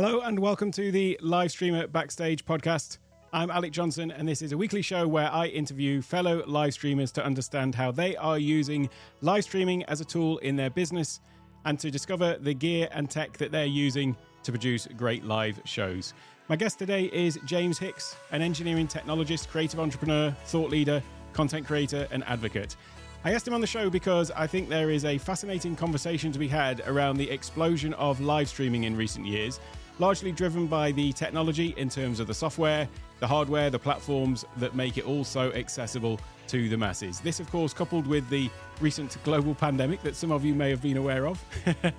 Hello and welcome to the Live Streamer Backstage podcast. I'm Alec Johnson, and this is a weekly show where I interview fellow live streamers to understand how they are using live streaming as a tool in their business and to discover the gear and tech that they're using to produce great live shows. My guest today is James Hicks, an engineering technologist, creative entrepreneur, thought leader, content creator, and advocate. I asked him on the show because I think there is a fascinating conversation to be had around the explosion of live streaming in recent years, largely driven by the technology in terms of the software, the hardware, the platforms that make it all so accessible to the masses. This, of course, coupled with the recent global pandemic that some of you may have been aware of.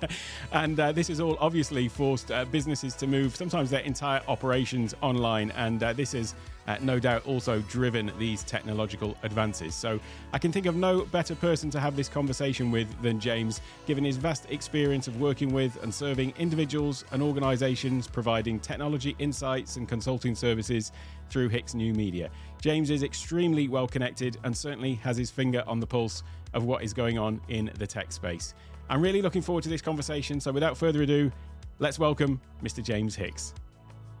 and uh, this has all obviously forced uh, businesses to move sometimes their entire operations online. And uh, this has uh, no doubt also driven these technological advances. So I can think of no better person to have this conversation with than James, given his vast experience of working with and serving individuals and organizations, providing technology insights and consulting services through Hicks New Media. James is extremely well connected and certainly has his finger on the pulse of what is going on in the tech space. I'm really looking forward to this conversation, so without further ado, let's welcome Mr. James Hicks.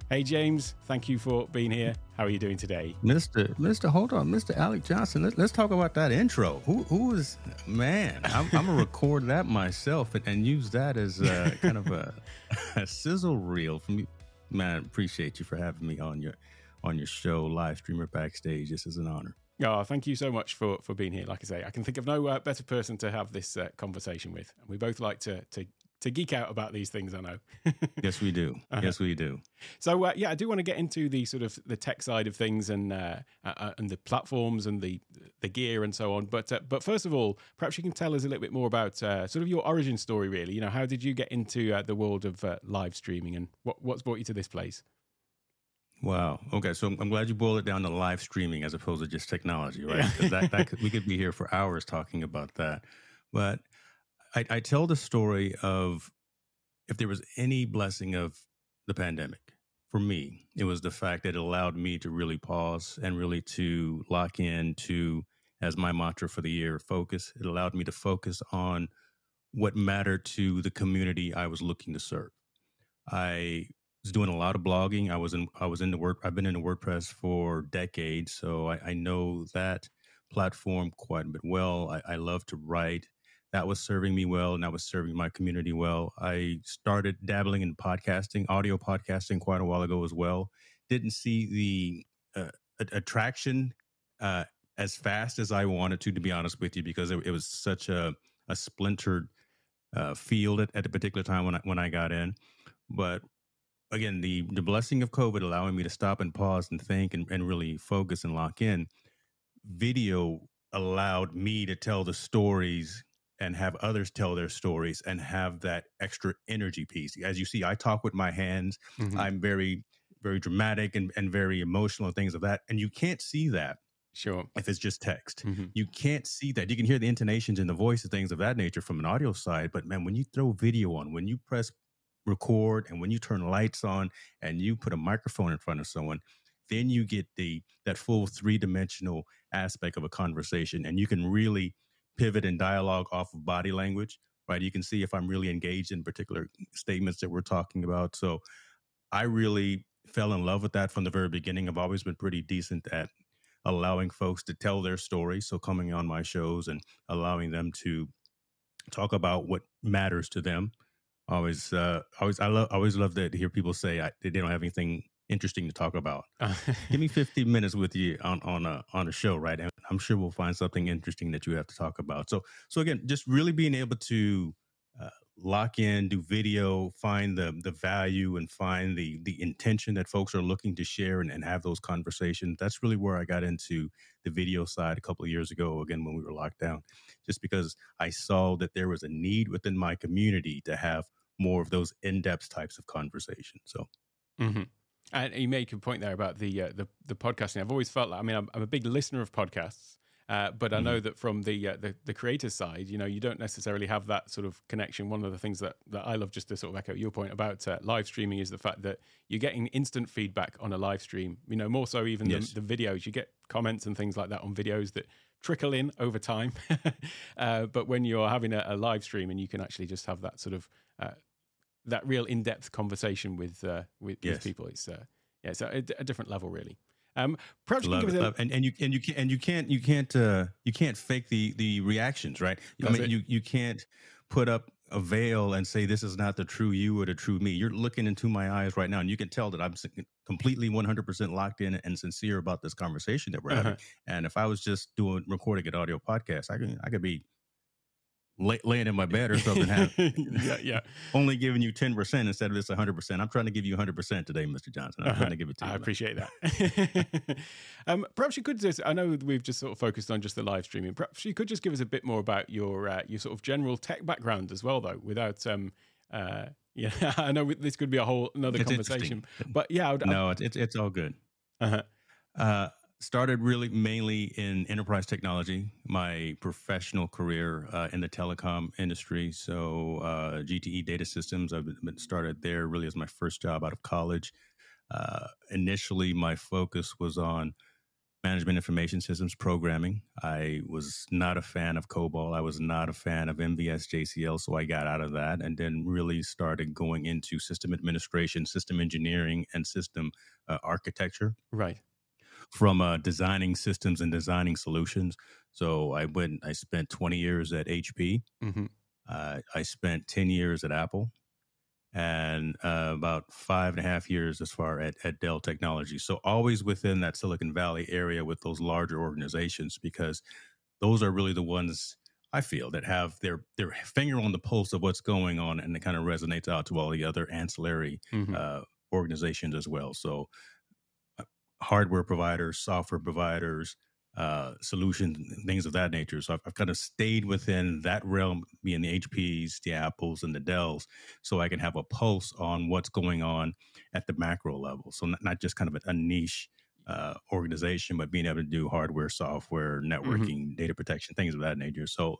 Hey James, thank you for being here. How are you doing today? Mr. Mr. Hold on, Mr. Alec Johnson. Let, us talk about that intro. Who who is man? I'm, I'm gonna record that myself and, and use that as a, kind of a, a sizzle reel for me. Man, appreciate you for having me on your on your show, live streamer backstage. This is an honor. Oh, thank you so much for for being here. Like I say, I can think of no uh, better person to have this uh, conversation with. And we both like to to to geek out about these things. I know. yes, we do. Uh-huh. Yes, we do. So uh, yeah, I do want to get into the sort of the tech side of things and uh, uh, uh and the platforms and the the gear and so on. But uh, but first of all, perhaps you can tell us a little bit more about uh, sort of your origin story. Really, you know, how did you get into the world of live streaming and what what's brought you to this place? Wow. Okay. So I'm glad you boiled it down to live streaming as opposed to just technology, right? Because that, that could, we could be here for hours talking about that. But I, I tell the story of if there was any blessing of the pandemic for me, it was the fact that it allowed me to really pause and really to lock in to, as my mantra for the year, focus. It allowed me to focus on what mattered to the community I was looking to serve. I was doing a lot of blogging. I was in I was in the word I've been in the WordPress for decades, so I, I know that platform quite a bit well. I, I, love to write. That was serving me well, and that was serving my community well. I started dabbling in podcasting, audio podcasting, quite a while ago as well. Didn't see the uh, attraction uh, as fast as I wanted to, to be honest with you, because it, it was such a, a splintered uh, field at, at a particular time when I when I got in. But again, the the blessing of COVID allowing me to stop and pause and think and, and really focus and lock in. Video allowed me to tell the stories and have others tell their stories and have that extra energy piece. As you see, I talk with my hands. Mm-hmm. I'm very, very dramatic and, and very emotional and things of that. And you can't see that. Sure. If it's just text, mm-hmm. you can't see that. You can hear the intonations and the voice and things of that nature from an audio side. But man, when you throw video on, when you press record and when you turn lights on and you put a microphone in front of someone then you get the that full three-dimensional aspect of a conversation and you can really pivot and dialogue off of body language right? You can see if i'm really engaged in particular statements that we're talking about. So i really fell in love with that from the very beginning. I've always been pretty decent at allowing folks to tell their stories so coming on my shows and allowing them to talk about what matters to them always uh always i love always love to hear people say I, they don't have anything interesting to talk about. Give me 15 minutes with you on on a on a show right? And i'm sure we'll find something interesting that you have to talk about. So so again just really being able to uh, lock in do video find the the value and find the the intention that folks are looking to share and, and have those conversations that's really where i got into the video side a couple of years ago again when we were locked down. Just because i saw that there was a need within my community to have more of those in-depth types of conversations. So, mm-hmm. and you make a point there about the uh, the the podcasting. I've always felt like I mean I'm, I'm a big listener of podcasts. Uh, but I know mm-hmm. that from the, uh, the the creator side, you know, you don't necessarily have that sort of connection. One of the things that, that I love, just to sort of echo your point about uh, live streaming, is the fact that you're getting instant feedback on a live stream. You know, more so even yes. the, the videos. You get comments and things like that on videos that trickle in over time. uh, but when you're having a, a, live stream and you can actually just have that sort of uh, that real in depth conversation with uh, with, Yes. with people. It's uh, yeah, it's a, a different level really. Um, perhaps you can Love give it, us a, love- and and you and you can and you can't you can't uh you can't fake the the reactions, right? I mean, it. you you can't put up a veil and say this is not the true you or the true me. You're looking into my eyes right now, and you can tell that I'm completely 100 percent locked in and sincere about this conversation that we're Uh-huh. having. And if I was just doing recording an audio podcast, I could I could be lay, laying in my bed or something, yeah, yeah. only giving you 10 percent instead of this 100 percent. I'm trying to give you 100 percent today, Mr. Johnson. I'm Uh-huh. trying to give it to you. I appreciate that. um, perhaps you could just, I know we've just sort of focused on just the live streaming. Perhaps you could just give us a bit more about your uh, your sort of general tech background as well, though, without, um, uh, yeah, I know this could be a whole another It's conversation, but yeah, I would, No, it's it's, it's all good. uh-huh. Uh, started really mainly in enterprise technology. My professional career uh, in the telecom industry. So uh, GTE Data Systems. I've been started there really as my first job out of college. Uh, initially, my focus was on management information systems programming. I was not a fan of COBOL. I was not a fan of MVS JCL, so I got out of that and then really started going into system administration, system engineering, and system uh, architecture right. From uh, designing systems and designing solutions. So I went, I spent 20 years at HP. hmm Uh, I spent 10 years at Apple and uh, about five and a half years as far at, at Dell Technologies. So always within that Silicon Valley area with those larger organizations because those are really the ones I feel that have their their finger on the pulse of what's going on and it kind of resonates out to all the other ancillary hmm uh, organizations as well. So, hardware providers, software providers, uh, solutions, things of that nature. So, I've, I've kind of stayed within that realm, being the HPs, the Apples, and the Dells, so I can have a pulse on what's going on at the macro level. So, not, not just kind of a, a niche. Uh, organization, but being able to do hardware, software, networking, data protection, things of that nature. So,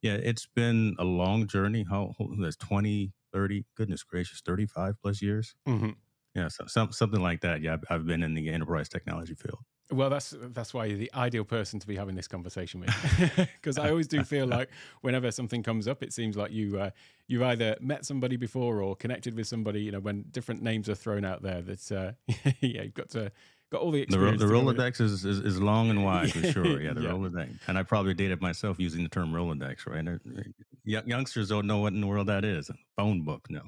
yeah, it's been a long journey. How, how that's 20, 30, goodness gracious, 35 plus years. hmm Yeah, so, some, something like that. Yeah, I've, I've been in the enterprise technology field. Well, that's that's why you're the ideal person to be having this conversation with, because I always do feel like whenever something comes up, it seems like you uh, you've either met somebody before or connected with somebody. You know, when different names are thrown out there, that uh, yeah, you've got to got all the The, experience. the to go with it. Rolodex is, is, is long and wide for sure. Yeah, the Yeah. Rolodex. And I probably dated myself using the term Rolodex, right? Uh, youngsters don't know what in the world that is. Phone book, no.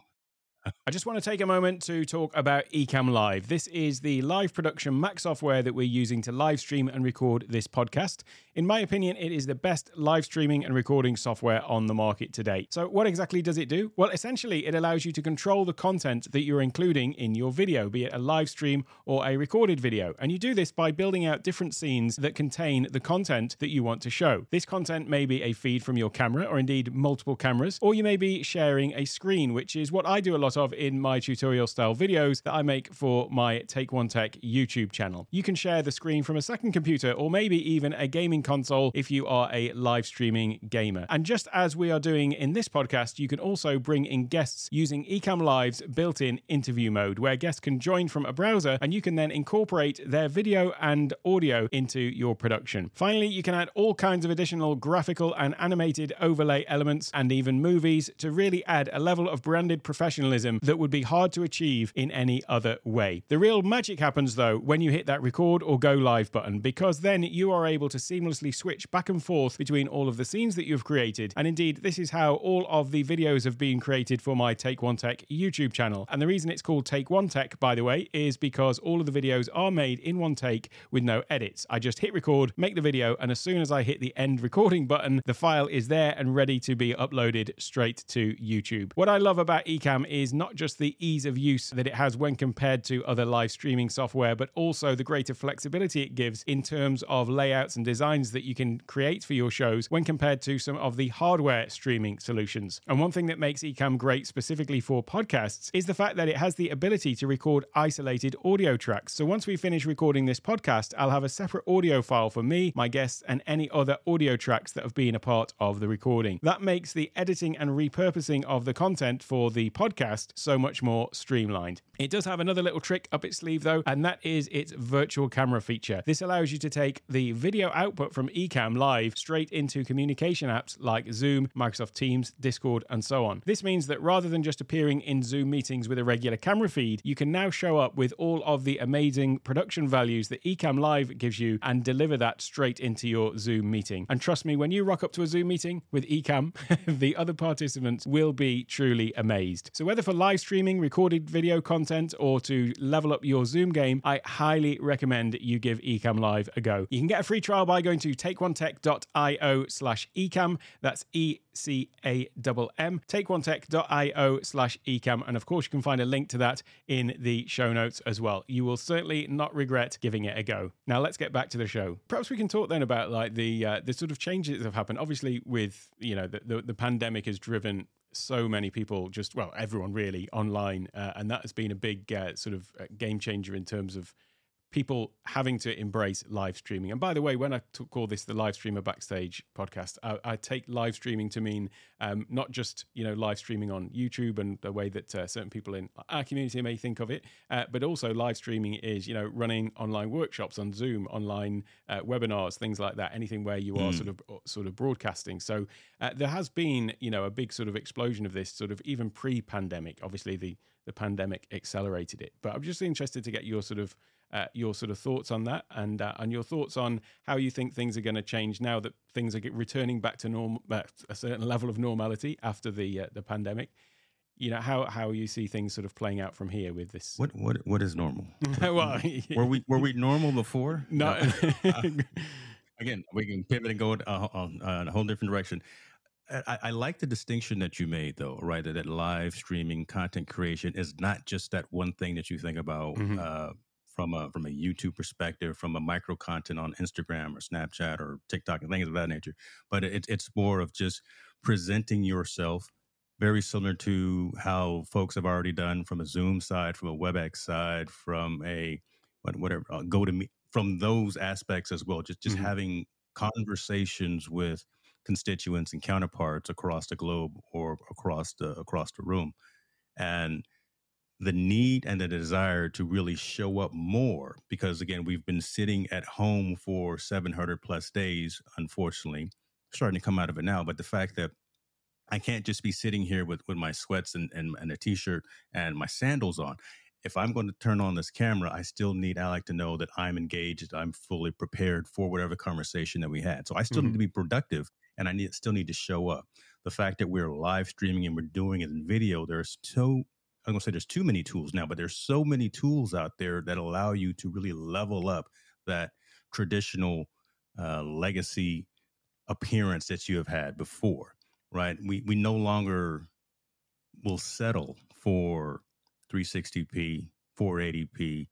I just want to take a moment to talk about Ecamm Live. This is the live production Mac software that we're using to live stream and record this podcast. In my opinion, it is the best live streaming and recording software on the market today. So, what exactly does it do? Well, essentially, it allows you to control the content that you're including in your video, be it a live stream or a recorded video. And you do this by building out different scenes that contain the content that you want to show. This content may be a feed from your camera or indeed multiple cameras, or you may be sharing a screen, which is what I do a lot of in my tutorial style videos that I make for my Take One Tech YouTube channel. You can share the screen from a second computer or maybe even a gaming console if you are a live streaming gamer. And just as we are doing in this podcast, you can also bring in guests using Ecamm Live's built in interview mode, where guests can join from a browser and you can then incorporate their video and audio into your production. Finally, you can add all kinds of additional graphical and animated overlay elements and even movies to really add a level of branded professionalism that would be hard to achieve in any other way. The real magic happens though when you hit that record or go live button because then you are able to seamlessly switch back and forth between all of the scenes that you've created. And indeed, this is how all of the videos have been created for my Take One Tech YouTube channel. And the reason it's called Take One Tech, by the way, is because all of the videos are made in one take with no edits. I just hit record, make the video, and as soon as I hit the end recording button, the file is there and ready to be uploaded straight to YouTube. What I love about Ecamm is not just the ease of use that it has when compared to other live streaming software, but also the greater flexibility it gives in terms of layouts and designs that you can create for your shows when compared to some of the hardware streaming solutions. And one thing that makes Ecamm great specifically for podcasts is the fact that it has the ability to record isolated audio tracks. So once we finish recording this podcast, I'll have a separate audio file for me, my guests, and any other audio tracks that have been a part of the recording. That makes the editing and repurposing of the content for the podcast podcast so much more streamlined. It does have another little trick up its sleeve though, and that is its virtual camera feature. This allows you to take the video output from Ecamm Live straight into communication apps like Zoom, Microsoft Teams, Discord, and so on. This means that rather than just appearing in Zoom meetings with a regular camera feed, you can now show up with all of the amazing production values that Ecamm Live gives you and deliver that straight into your Zoom meeting. And trust me, when you rock up to a Zoom meeting with Ecamm, the other participants will be truly amazed. So whether for live streaming, recorded video content, or to level up your Zoom game, I highly recommend you give Ecamm Live a go. You can get a free trial by going to takeonetech.io slash ecamm. That's E C A M. Takeonetech.io slash ecamm. And of course, you can find a link to that in the show notes as well. You will certainly not regret giving it a go. Now, let's get back to the show. Perhaps we can talk then about like the uh, the sort of changes that have happened. Obviously, with you know the, the, the pandemic has driven so many people just well everyone really online uh, and that has been a big uh, sort of uh, game changer in terms of people having to embrace live streaming. And by the way, when I t- call this the live streamer backstage podcast, I, I take live streaming to mean um, not just you know live streaming on YouTube and the way that uh, certain people in our community may think of it, uh, but also live streaming is you know running online workshops on Zoom, online uh, webinars, things like that. Anything where you are mm. sort of uh, sort of broadcasting. So uh, there has been you know a big sort of explosion of this sort of even pre-pandemic. Obviously the the pandemic accelerated it, but I'm just interested to get your sort of uh, your sort of thoughts on that and uh, and your thoughts on how you think things are going to change now that things are returning back to normal, uh, a certain level of normality after the uh, the pandemic. You know how how you see things sort of playing out from here with this. What what what is normal? well, were we were we normal before? No. Uh, again, we can pivot and go in a, a whole different direction. I, I, like the distinction that you made, though, right? That, that, live streaming content creation is not just that one thing that you think about mm-hmm. uh, from a from a YouTube perspective, from a micro content on Instagram or Snapchat or TikTok and things of that nature. But it, it's more of just presenting yourself, very similar to how folks have already done from a Zoom side, from a WebEx side, from a whatever uh, go to me from those aspects as well. Just just mm-hmm. having conversations with constituents and counterparts across the globe or across the across the room, and the need and the desire to really show up more because again we've been sitting at home for 700 plus days unfortunately starting to come out of it now but the fact that i can't just be sitting here with with my sweats and and, and a t-shirt and my sandals on. If i'm going to turn on this camera i still need alec to know that i'm engaged i'm fully prepared for whatever conversation that we had. So i still mm-hmm. need to be productive and i need, still need to show up. The fact that we're live streaming and we're doing it in video there's so I'm going to say there's too many tools now, but there's so many tools out there that allow you to really level up that traditional uh, legacy appearance that you have had before, right? We we no longer will settle for 360p, 480p,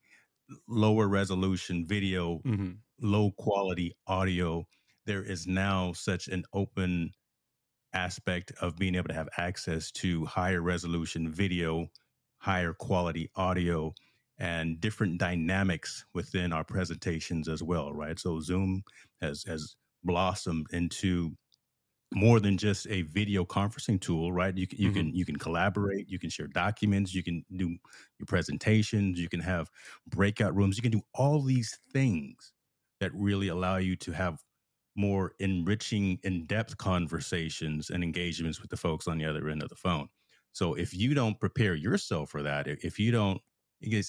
lower resolution video, mm-hmm. low quality audio. There is now such an open aspect of being able to have access to higher resolution video higher quality audio and different dynamics within our presentations as well, right? So Zoom has has blossomed into more than just a video conferencing tool, right? You can you mm-hmm. can you can collaborate, you can share documents, you can do your presentations, you can have breakout rooms, you can do all these things that really allow you to have more enriching, in-depth conversations and engagements with the folks on the other end of the phone. So if you don't prepare yourself for that, if you don't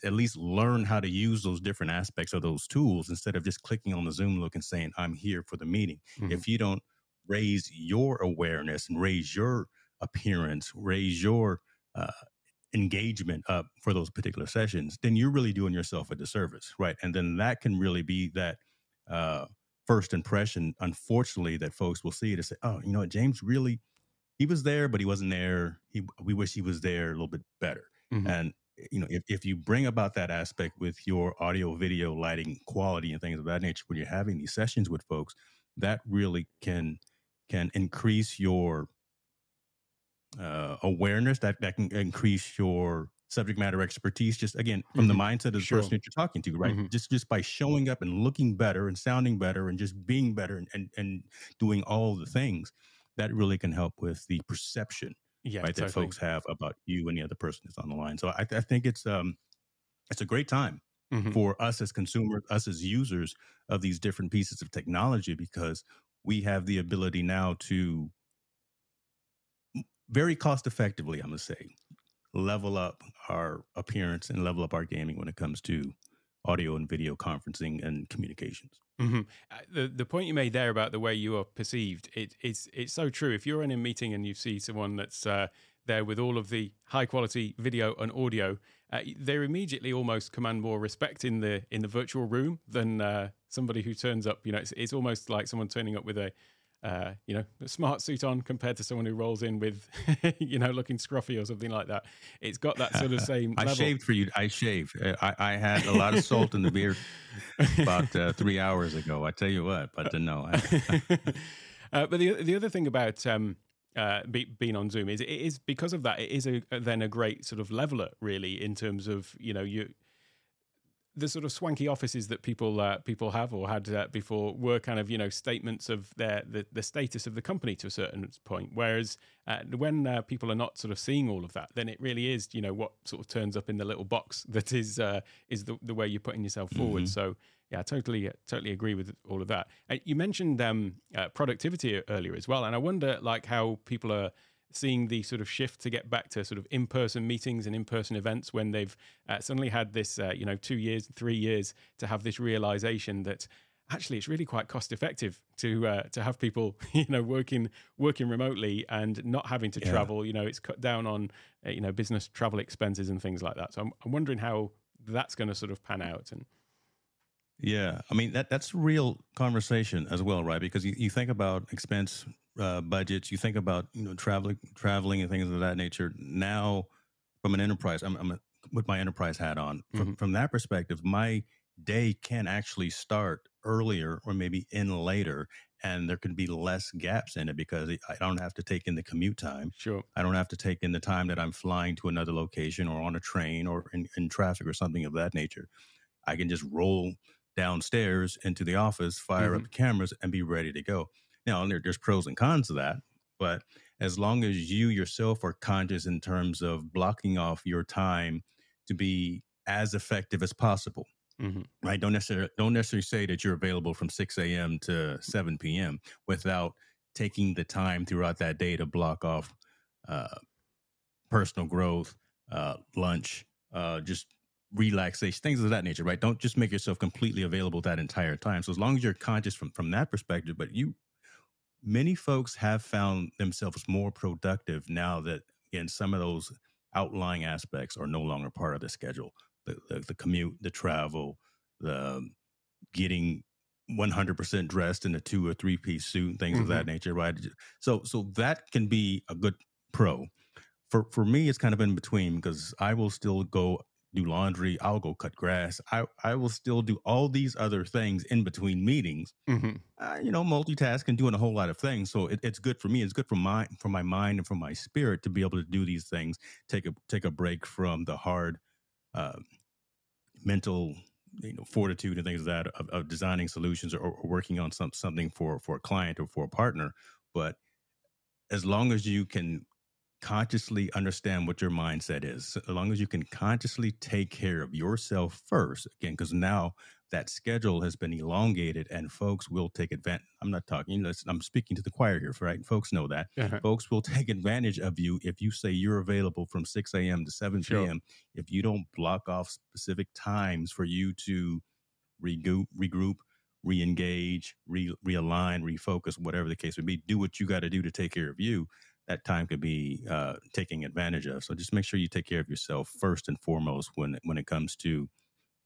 at least learn how to use those different aspects of those tools instead of just clicking on the Zoom look and saying, I'm here for the meeting. Mm-hmm. If you don't raise your awareness and raise your appearance, raise your uh, engagement up for those particular sessions, then you're really doing yourself a disservice, right? And then that can really be that uh, first impression, unfortunately, that folks will see to say, oh, you know what, James really he was there, but he wasn't there. He, we wish he was there a little bit better. Mm-hmm. And you know, if, if you bring about that aspect with your audio, video, lighting, quality, and things of that nature, when you're having these sessions with folks, that really can can increase your uh, awareness. That that can increase your subject matter expertise. Just again, from mm-hmm. the mindset of the sure. person that you're talking to, right? Mm-hmm. Just just by showing up and looking better and sounding better and just being better and and, and doing all the things that really can help with the perception yeah, right? totally. That folks have about you and the other person that's on the line. So I, I think it's um it's a great time Mhm. for us as consumers, us as users of these different pieces of technology, because we have the ability now to very cost effectively, I'm gonna say, level up our appearance and level up our gaming when it comes to audio and video conferencing and communications. hmm The the point you made there about the way you are perceived, it, it's it's so true. If you're in a meeting and you see someone that's uh, there with all of the high quality video and audio, uh, they immediately almost command more respect in the in the virtual room than uh, somebody who turns up. You know, it's, it's almost like someone turning up with a uh, you know a smart suit on compared to someone who rolls in with you know looking scruffy or something like that. It's got that sort of same. I level. shaved for you. I shaved. Uh, I, I had a lot of salt in the beard about uh, three hours ago. I tell you what, but uh, no. I, uh, but the the other thing about um, uh, be, being on Zoom is it is because of that. It is a, then a great sort of leveler, really, in terms of you know you the sort of swanky offices that people uh, people have or had uh, before were kind of you know statements of their the, the status of the company to a certain point. Whereas uh, when uh, people are not sort of seeing all of that, then it really is you know what sort of turns up in the little box that is uh, is the, the way you're putting yourself forward. Mhm. So yeah, I totally totally agree with all of that. Uh, you mentioned um, uh, productivity earlier as well, and I wonder like how people are seeing the sort of shift to get back to sort of in-person meetings and in-person events when they've uh, suddenly had this uh, you know two years three years to have this realization that actually it's really quite cost effective to uh, to have people you know working working remotely and not having to Yeah. travel. You know it's cut down on uh, you know business travel expenses and things like that. So i'm, I'm wondering how that's going to sort of pan out and Yeah, I mean that that's real conversation as well, right? Because you, you think about expense uh, budgets, you think about you know traveling, traveling and things of that nature. Now, from an enterprise, I'm, I'm a, with my enterprise hat on. From from that perspective, my day can actually start earlier or maybe in later, and there can be less gaps in it because I don't have to take in the commute time. sure I don't have to take in the time that I'm flying to another location or on a train or in, in traffic or something of that nature. I can just roll downstairs into the office, fire up the cameras, and be ready to go. Now, there's pros and cons to that, but as long as you yourself are conscious in terms of blocking off your time to be as effective as possible, hmm right? Don't necessarily don't necessarily say that you're available from 6 a.m. to 7 p.m. without taking the time throughout that day to block off uh, personal growth, uh, lunch, uh, just relaxation, things of that nature, right? Don't just make yourself completely available that entire time. So as long as you're conscious from from that perspective, but you many folks have found themselves more productive now that again some of those outlying aspects are no longer part of the schedule. The the, the commute, the travel, the um, getting 100% dressed in a two or three piece suit things of that nature right so so that can be a good pro for for me it's kind of in between because i will still go do laundry i'll go cut grass i i will still do all these other things in between meetings. Hmm uh, you know multitask and doing a whole lot of things so it, it's good for me it's good for my for my mind and for my spirit to be able to do these things take a take a break from the hard uh, mental you know fortitude and things of that of, of designing solutions or, or working on some, something for for a client or for a partner but as long as you can consciously understand what your mindset is as long as you can consciously take care of yourself first again because now that schedule has been elongated and folks will take advantage i'm not talking listen, i'm speaking to the choir here right folks know that Uh-huh. folks will take advantage of you if you say you're available from 6 a.m. to 7 Sure. p.m. If you don't block off specific times for you to regroup, regroup, re-engage, re- realign, refocus, whatever the case would be, do what you got to do to take care of you. That time could be uh, taking advantage of. So just make sure you take care of yourself first and foremost when when it comes to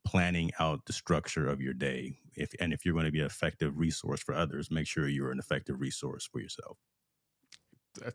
planning out the structure of your day. If and if you're going to be an effective resource for others, make sure you're an effective resource for yourself.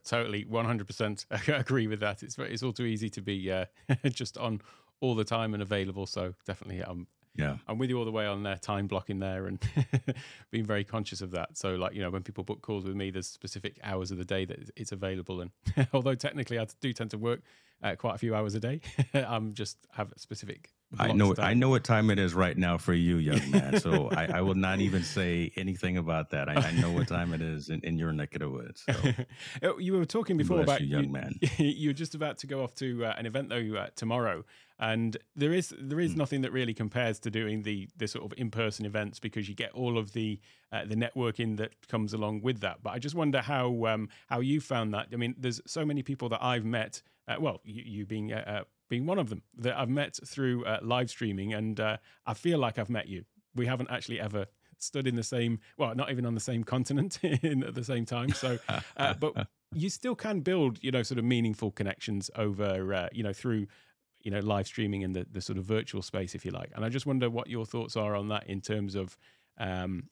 Totally 100% agree with that it's it's all too easy to be uh, just on all the time and available so definitely i'm Yeah. i'm with you all the way on uh, time blocking there and being very conscious of that so like you know when people book calls with me there's specific hours of the day that it's available and although technically i do tend to work uh, quite a few hours a day. I'm just have a specific. I know. I know what time it is right now for you, young man. So I, I, will not even say anything about that. I, I know what time it is in, in, your neck of the woods. So. Oh, you were talking before Bless about you, young man. You're just about to go off to uh, an event though uh, tomorrow, and there is there is mm. nothing that really compares to doing the the sort of in person events because you get all of the uh, the networking that comes along with that. But I just wonder how um, how you found that. I mean, there's so many people that I've met. Uh, well, you, you being uh, uh, being one of them that I've met through uh, live streaming, and uh, I feel like I've met you. We haven't actually ever stood in the same, well, not even on the same continent in, at the same time. So, uh, but you still can build, you know, sort of meaningful connections over, uh, you know, through, you know, live streaming in the, the sort of virtual space, if you like. And I just wonder what your thoughts are on that in terms of, um,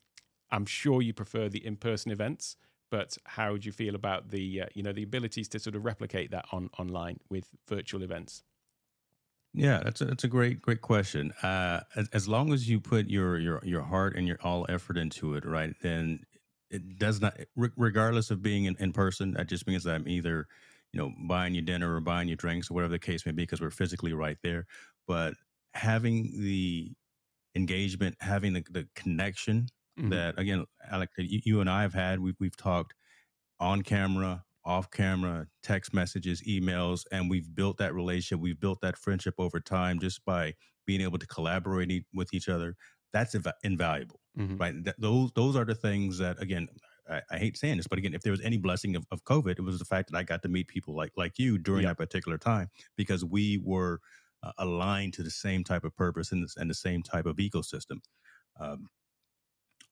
I'm sure you prefer the in-person events, but how do you feel about the, uh, you know, the abilities to sort of replicate that on online with virtual events? Yeah, that's a, that's a great great question. Uh, as, as long as you put your your your heart and your all effort into it, right? Then it does not, regardless of being in, in person. That just means I'm either you know buying you dinner or buying you drinks or whatever the case may be because we're physically right there. But having the engagement, having the, the connection mm-hmm. that again, Alec, you, you and I have had. We've we've talked on camera, off camera, text messages, emails, and we've built that relationship. We've built that friendship over time just by being able to collaborate with each other. That's inv- invaluable, mm-hmm. right? Th- those those are the things that again. I, I, hate saying this, but again, if there was any blessing of, of COVID, it was the fact that I got to meet people like like you during that particular time because we were uh, aligned to the same type of purpose and, and the same type of ecosystem. Um,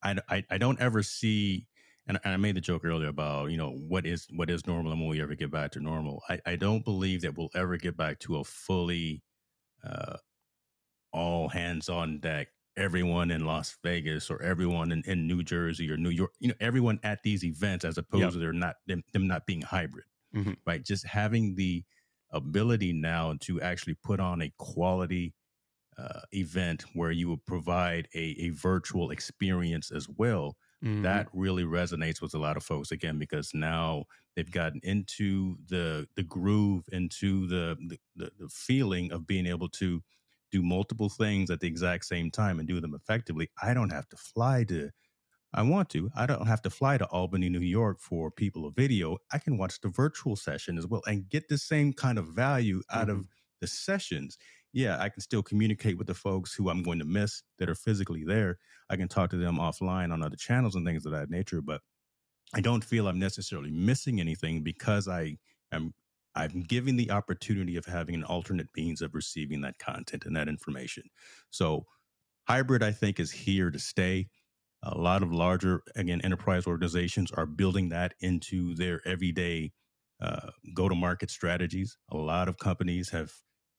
I, I, I don't ever see and, and I made the joke earlier about you know what is what is normal and will we ever get back to normal. I, I don't believe that we'll ever get back to a fully uh, all hands on deck. Everyone in Las Vegas or everyone in, in New Jersey or New York, you know, everyone at these events, as opposed yep. to they're not them, them not being hybrid, mm-hmm. right? Just having the ability now to actually put on a quality uh, event where you would provide a, a virtual experience as well Mm-hmm. That really resonates with a lot of folks again because now they've gotten into the the groove, into the the, the feeling of being able to do multiple things at the exact same time and do them effectively. I don't have to fly to I want to. I don't have to fly to Albany, New York for people of video. I can watch the virtual session as well and get the same kind of value out mm-hmm. of the sessions yeah, I can still communicate with the folks who I'm going to miss that are physically there. I can talk to them offline on other channels and things of that nature, but I don't feel I'm necessarily missing anything because I am I'm giving the opportunity of having an alternate means of receiving that content and that information. So hybrid I think is here to stay. A lot of larger again enterprise organizations are building that into their everyday uh, go to market strategies. A lot of companies have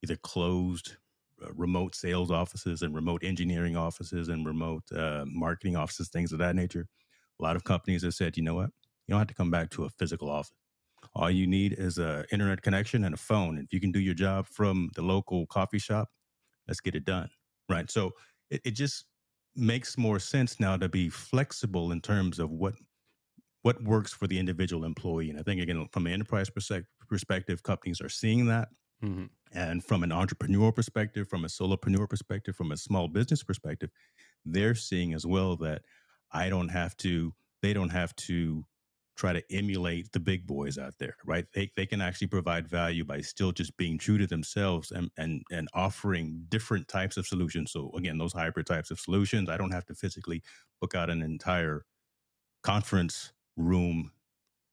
either closed uh, remote sales offices and remote engineering offices and remote uh, marketing offices, things of that nature. A lot of companies have said, you know what, you don't have to come back to a physical office. All you need is an internet connection and a phone. If you can do your job from the local coffee shop, let's get it done. Right. So it, it just makes more sense now to be flexible in terms of what what works for the individual employee. And I think again, from an enterprise perspective, companies are seeing that Mm-hmm. And from an entrepreneur perspective, from a solopreneur perspective, from a small business perspective, they're seeing as well that I don't have to, they don't have to try to emulate the big boys out there, right? They, they can actually provide value by still just being true to themselves and, and, and offering different types of solutions. So again, those hybrid types of solutions, I don't have to physically book out an entire conference room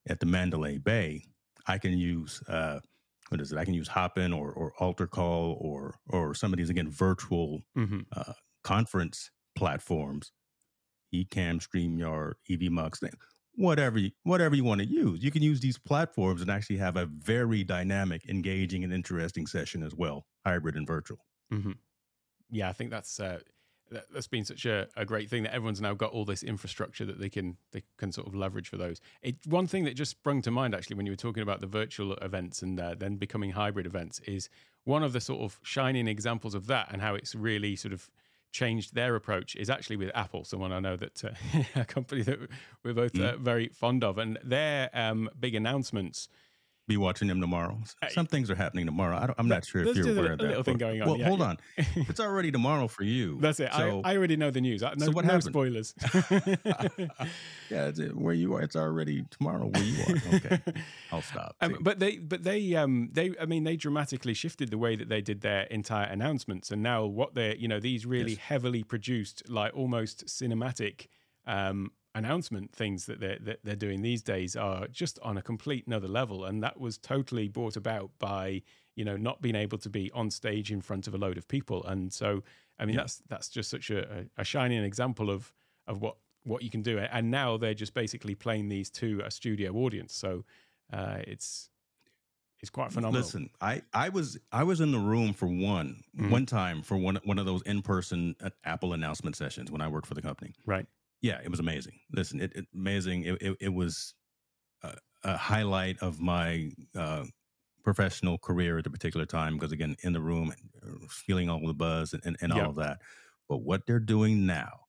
at the Mandalay Bay. I can use, uh, what is it? I can use Hopin or or Alter Call or or some of these again virtual mm-hmm. uh, conference platforms, Ecamm, Streamyard, EVMux, whatever you, whatever you want to use. You can use these platforms and actually have a very dynamic, engaging, and interesting session as well, hybrid and virtual. Mm-hmm. Yeah, I think that's uh, that, has been such a, a, great thing that everyone's now got all this infrastructure that they can they can sort of leverage for those. It, one thing that just sprung to mind actually when you were talking about the virtual events and uh, then becoming hybrid events is one of the sort of shining examples of that and how it's really sort of changed their approach is actually with Apple, someone I know that uh, a company that we're both uh, mm. very fond of, and their um, big announcements be watching them tomorrow. Some things are happening tomorrow. I am not sure if you're aware of that. little thing going on. Well, yeah, hold yeah. on. It's already tomorrow for you. That's it. So, I, I already know the news. No, So what no happened? spoilers. yeah, it's, where you are, it's already tomorrow where you are. Okay, I'll stop. Um, but they, but they, um, they, I mean, they dramatically shifted the way that they did their entire announcements, and now what they're, you know, these really Yes. heavily produced, like almost cinematic um, announcement things that they're that they're doing these days are just on a complete another level, and that was totally brought about by you know not being able to be on stage in front of a load of people, and so I mean Yeah. that's that's just such a, a, shining example of of what what you can do, and now they're just basically playing these to a studio audience, so uh, it's it's quite phenomenal. Listen, I I was I was in the room for one Mhm. one time for one one of those in person Apple announcement sessions when I worked for the company. Right. Yeah, it was amazing. Listen, it, it amazing. It it, it was a, a highlight of my uh, professional career at the particular time because again, in the room, uh, feeling all the buzz and, and, and Yeah. all of that. But what they're doing now,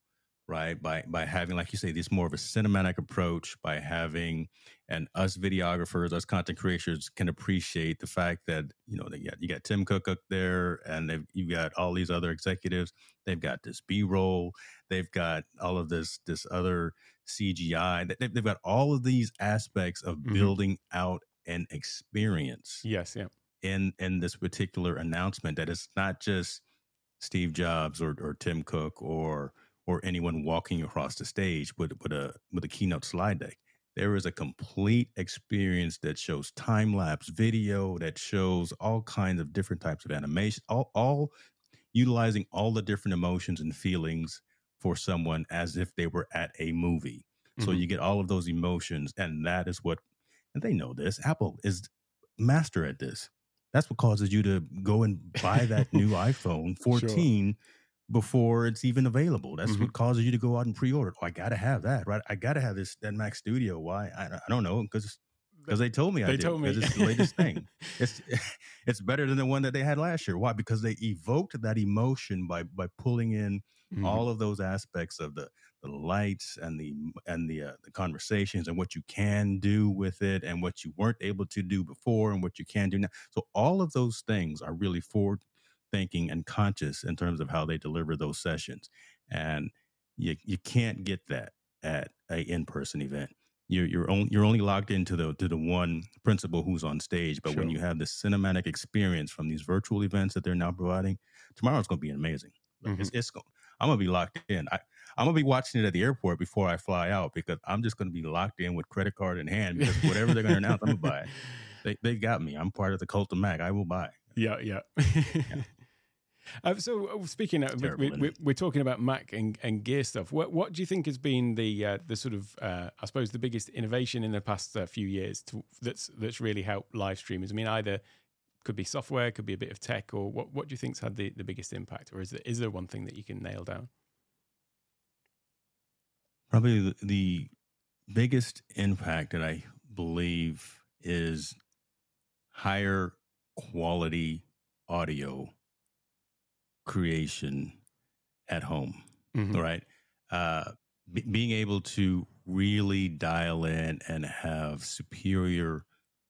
right, by by having, like you say, this more of a cinematic approach, by having and us videographers, us content creators can appreciate the fact that you know they got you got Tim Cook up there, and they've you got all these other executives. They've got this B roll. They've got all of this this other CGI. They- They've got all of these aspects of Mhm. building out an experience Yes. Yeah. in in this particular announcement. That it's not just Steve Jobs or or Tim Cook or or anyone walking across the stage with with a with a keynote slide deck. There is a complete experience that shows time lapse video, that shows all kinds of different types of animation, all all utilizing all the different emotions and feelings for someone as if they were at a movie. So Mhm. you get all of those emotions, and that is what, and they know this. Apple is master at this. That's what causes you to go and buy that new iPhone 14 before it's even available. That's Mhm. what causes you to go out and pre-order. Oh, I got to have that, right? I got to have this that Mac Studio. Why? I, I don't know because because they told me I They did, told me. it's the latest thing. It's it's better than the one that they had last year. Why? Because they evoked that emotion by by pulling in Mhm. all of those aspects of the the lights and the and the uh, the conversations and what you can do with it and what you weren't able to do before and what you can do now. So all of those things are really forward thinking and conscious in terms of how they deliver those sessions. And you you can't get that at a in person event. You're you're only you're only locked into the to the one principal who's on stage. But when you have the cinematic experience from these virtual events that they're now providing, tomorrow's going to be amazing. Like, It's, mm-hmm. it's going. I'm gonna be locked in. I, I'm gonna be watching it at the airport before I fly out because I'm just gonna be locked in with credit card in hand because whatever they're gonna announce, I'm gonna buy it. They they got me. I'm part of the cult of Mac. I will buy. Yeah, yeah. Uh, so uh, speaking of, Terrible, we, isn't we, it? we're talking about Mac and, and gear stuff. What what do you think has been the uh, the sort of uh, I suppose the biggest innovation in the past uh, few years to, that's that's really helped live streamers? I mean, either could be software, could be a bit of tech, or what what do you think's had the, the biggest impact, or is there is there one thing that you can nail down? Probably the, the biggest impact that I believe is higher quality audio creation at home. Mhm. right? Uh, be being able to really dial in and have superior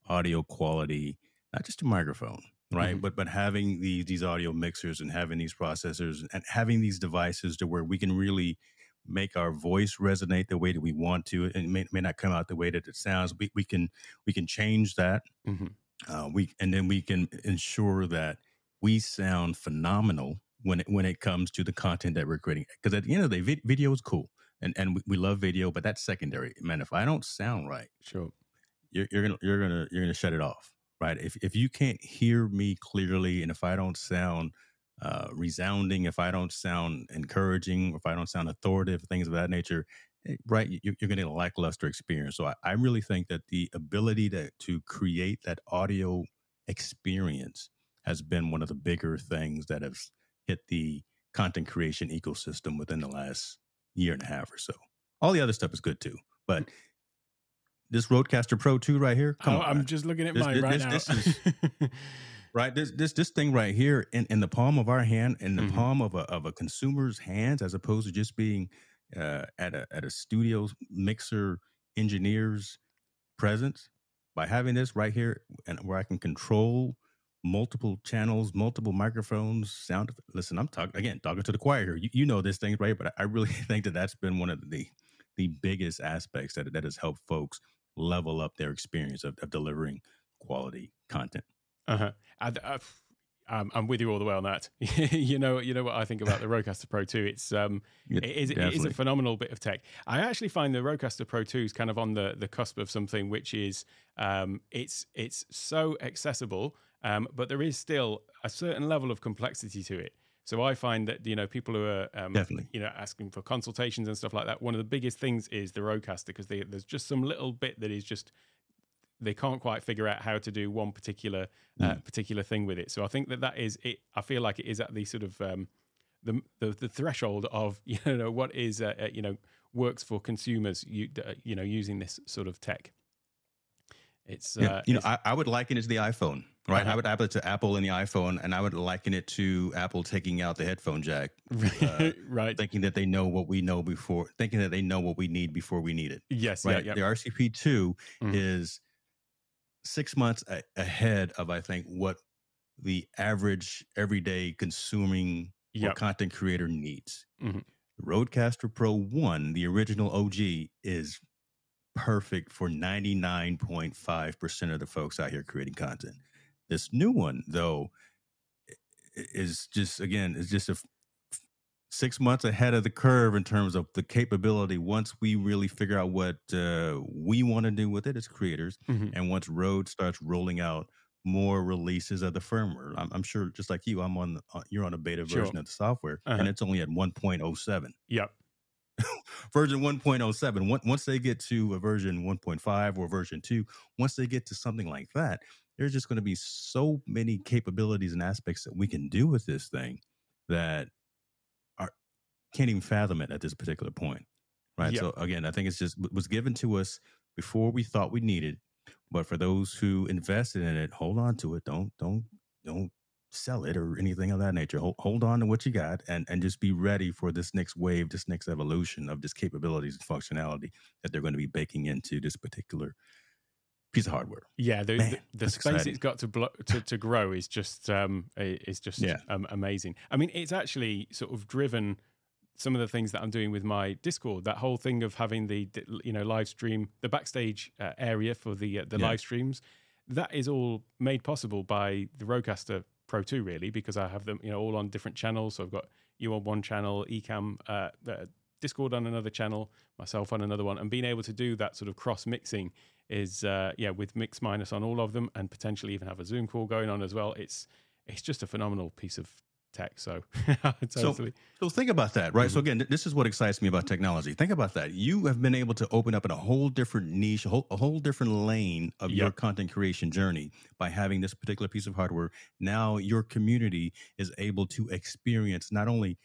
audio quality, not just a microphone, right? Mhm. But but having these these audio mixers and having these processors and having these devices to where we can really make our voice resonate the way that we want to, and it may, may not come out the way that it sounds. We we can we can change that. Mhm. Uh, we and then we can ensure that we sound phenomenal when it when it comes to the content that we're creating. Because at the end of the day, vid- video is cool, and and we, we love video, but that's secondary. Man, if I don't sound right, Sure. you're, you're gonna you're gonna you're gonna shut it off, right? If if you can't hear me clearly, and if I don't sound uh, resounding, if I don't sound encouraging, if I don't sound authoritative, things of that nature, eh, right? You, you're gonna get a lackluster experience. So I, I really think that the ability to to create that audio experience has been one of the bigger things that have hit the content creation ecosystem within the last year and a half or so. All the other stuff is good too, but this Rodecaster Pro 2 right here, Oh, on, I'm just looking at This- mine this- right this- now. this right this this this thing right here in, in the palm of our hand in the Mhm. palm of a of a consumer's hands as opposed to just being uh, at a at a studio mixer engineer's presence by having this right here and where I can control multiple channels, multiple microphones, sound. Listen, I'm talking again, talking to the choir here. You, you know this thing, right? But I really think that that's been one of the the biggest aspects that that has helped folks level up their experience of, of delivering quality content. Uh-huh. I, I, I'm, I'm with you all the way on that. you know, you know what I think about the Rodecaster Pro 2. It's um, it is, it is a phenomenal bit of tech. I actually find the Rodecaster Pro 2 is kind of on the the cusp of something which is um, it's it's so accessible, um, but there is still a certain level of complexity to it. So I find that you know people who are um, definitely you know asking for consultations and stuff like that. One of the biggest things is the Rodecaster because there's just some little bit that is just they can't quite figure out how to do one particular uh, mm. particular thing with it. So I think that that is it. I feel like it is at the sort of um, the, the, the threshold of you know what is uh, uh, you know works for consumers you uh, you know using this sort of tech. It's yeah. Uh, you know I, I, would liken it to the iPhone, right? Uh-huh. I would add it to Apple and the iPhone, and I would liken it to Apple taking out the headphone jack, uh, right? Thinking that they know what we know before, thinking that they know what we need before we need it. Yes, right. Yeah, The RCP 2 mm-hmm. is six months a- ahead of I think what the average everyday consuming yep. content creator needs. Mm-hmm. Rodecaster Pro 1, the original OG, is perfect for 99.5% of the folks out here creating content. This new one, though, is just, again, is just a six months ahead of the curve in terms of the capability once we really figure out what uh, we want to do with it as creators mm-hmm. and once Rode starts rolling out more releases of the firmware i'm, I'm sure just like you i'm on uh, you're on a beta version sure. of the software uh-huh. and it's only at 1.07 yep version 1.07 once they get to a version 1.5 or version 2 once they get to something like that there's just going to be so many capabilities and aspects that we can do with this thing that are can't even fathom it at this particular point. Right. So again, I think it's just was given to us before we thought we needed. But for those who invested in it, hold on to it. Don't don't don't sell it or anything of that nature. Hold, hold on to what you got and, and just be ready for this next wave, this next evolution of this capabilities and functionality that they're going to be baking into this particular piece of hardware. Yeah, the, Man, the, the space exciting. it's got to, blo- to to grow is just um is just yeah. Um, amazing. I mean, it's actually sort of driven some of the things that I'm doing with my Discord. That whole thing of having the you know live stream, the backstage uh, area for the uh, the yeah. live streams, that is all made possible by the Rodecaster Pro 2, really, because I have them you know all on different channels. So I've got you on one channel, Ecamm, uh, Discord on another channel, myself on another one, and being able to do that sort of cross mixing is uh, yeah with mix minus on all of them, and potentially even have a Zoom call going on as well. It's it's just a phenomenal piece of tech. So, totally. so, so think about that, right? Mm-hmm. So again, this is what excites me about technology. Think about that. You have been able to open up in a whole different niche, a whole, a whole different lane of yep. your content creation journey by having this particular piece of hardware. Now your community is able to experience not only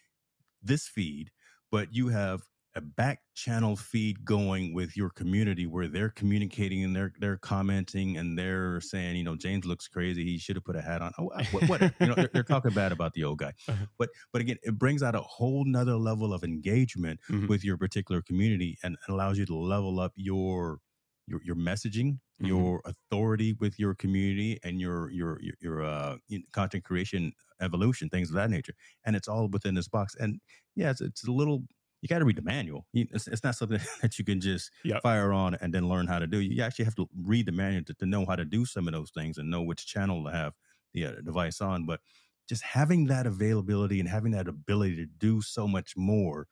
this feed, but you have a back channel feed going with your community where they're communicating and they're they're commenting and they're saying, you know, James looks crazy. He should have put a hat on. Oh, what, what you know, they're, they're, talking bad about the old guy. Uh-huh. But but again, it brings out a whole nother level of engagement mm-hmm. with your particular community and allows you to level up your your your messaging, mm-hmm. your authority with your community, and your your your, your uh, content creation evolution, things of that nature. And it's all within this box. And yeah, it's, it's a little you got to read the manual. It's, it's, not something that you can just yep. fire on and then learn how to do. You actually have to read the manual to, to know how to do some of those things and know which channel to have the uh, device on. But just having that availability and having that ability to do so much more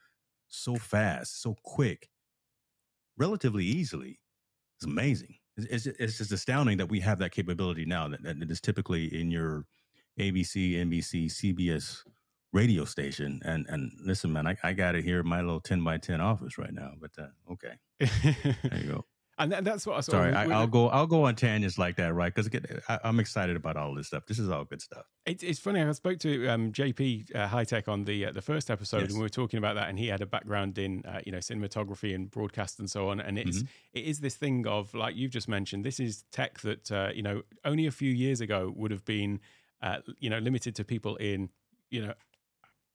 so fast, so quick, relatively easily is amazing. It's, it's, it's just astounding that we have that capability now that, that is typically in your ABC, NBC, CBS radio station. And and listen, man, I, I got it here in my little ten by ten office right now. But uh, okay, there you go. and that's what I saw. Sorry, I, will go. I'll go on tangents like that, right? Because I'm excited about all this stuff. This is all good stuff. It, it's funny. I spoke to um, JP uh, High Tech on the uh, the first episode, yes. and we were talking about that, and he had a background in uh, you know cinematography and broadcast and so on. And it's mm-hmm. it is this thing of like you've just mentioned. This is tech that uh, you know only a few years ago would have been uh, you know limited to people in you know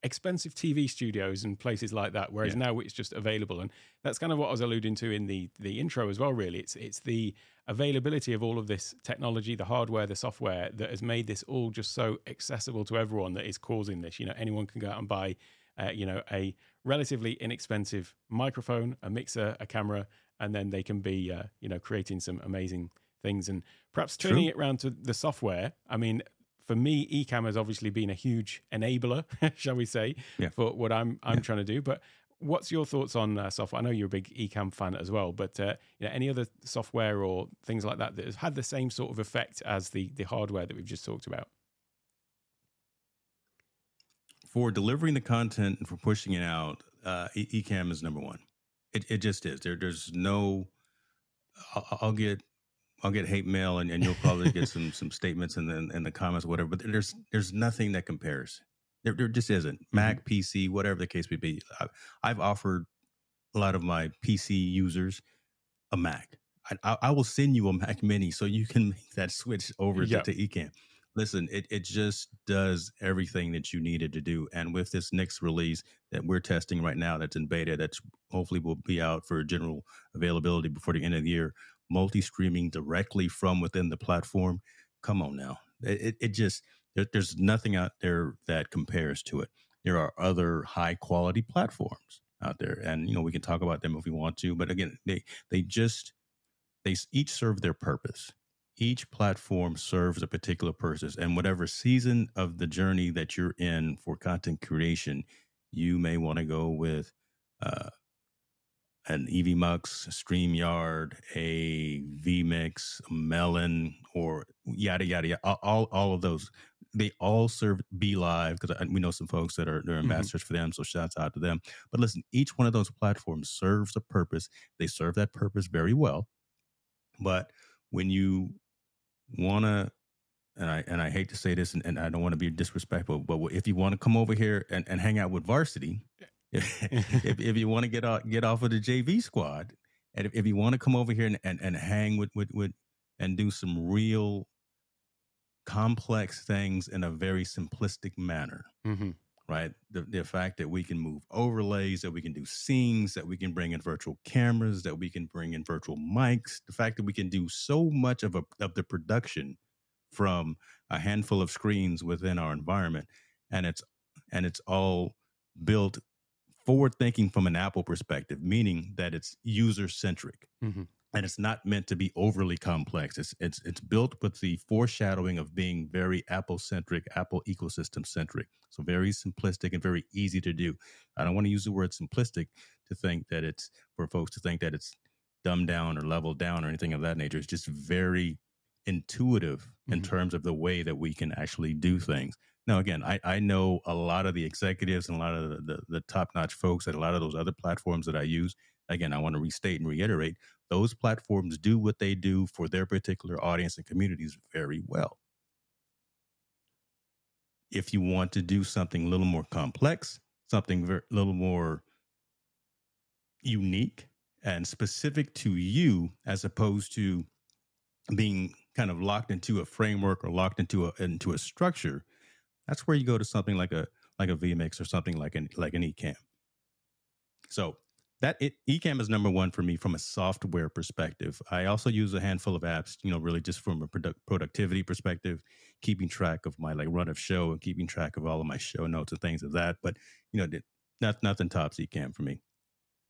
expensive TV studios and places like that. Whereas Yeah. now it's just available, and that's kind of what I was alluding to in the the intro as well. Really, it's it's the availability of all of this technology, the hardware, the software that has made this all just so accessible to everyone that is causing this. You know, anyone can go out and buy, uh, you know, a relatively inexpensive microphone, a mixer, a camera, and then they can be, uh, you know, creating some amazing things and perhaps turning True. it around to the software. I mean, for me, Ecamm has obviously been a huge enabler, shall we say, Yeah. for what I'm I'm Yeah. trying to do. But what's your thoughts on uh, software? I know you're a big Ecamm fan as well, but uh, you know, any other software or things like that that has had the same sort of effect as the the hardware that we've just talked about? for delivering the content and for pushing it out, uh, E- Ecamm is number one. It it just is. There there's no. I'll, I'll get I'll get hate mail and, and you'll probably get some some statements in the in the comments or whatever. But there's there's nothing that compares. There there just isn't. Mm-hmm. Mac, PC, whatever the case may be. I, I've offered a lot of my PC users a Mac. I, I, I will send you a Mac Mini so you can make that switch over Yeah. to, to Ecamm listen, it, it just does everything that you needed to do. And with this next release that we're testing right now, that's in beta, that's hopefully will be out for general availability before the end of the year, multi streaming directly from within the platform. Come on now. It, it, just, there, there's nothing out there that compares to it. There are other high quality platforms out there. And, you know, we can talk about them if we want to. But again, they, they just, they each serve their purpose each platform serves a particular purpose and whatever season of the journey that you're in for content creation you may want to go with uh, an EVMux, StreamYard, a vMix, a Melon, or yada yada yada. All all, of those, they all serve BeLive because we know some folks that are they're Mhm. ambassadors for them. So shouts out to them. But listen, each one of those platforms serves a purpose. They serve that purpose very well. But when you want to and I and I hate to say this, and, and I don't want to be disrespectful, but if you want to come over here and, and hang out with varsity, if, if you want to get off get off of the JV squad, and if, if you want to come over here and, and, and hang with, with with and do some real complex things in a very simplistic manner, hmm right? The, the fact that we can move overlays, that we can do scenes, that we can bring in virtual cameras, that we can bring in virtual mics, the fact that we can do so much of a of the production from a handful of screens within our environment, and it's and it's all built forward thinking from an Apple perspective, meaning that it's user centric hmm and it's not meant to be overly complex. It's it's it's built with the foreshadowing of being very Apple centric, Apple ecosystem centric. So very simplistic and very easy to do. I don't want to use the word simplistic to think that it's for folks to think that it's dumbed down or leveled down or anything of that nature. It's just very intuitive in Mhm. terms of the way that we can actually do things. Now, again, I, I know a lot of the executives and a lot of the, the, the top notch folks at a lot of those other platforms that I use. Again, I want to restate and reiterate those platforms do what they do for their particular audience and communities very well. If you want to do something a little more complex, something a little more unique and specific to you, as opposed to being kind of locked into a framework or locked into a into a structure, that's where you go to something like a like a VMix or something like an like an Ecamm. So that it, Ecamm is number one for me from a software perspective. I also use a handful of apps, you know, really just from a product, productivity perspective, keeping track of my like run of show and keeping track of all of my show notes and things of that. But you know, not nothing tops Ecamm for me.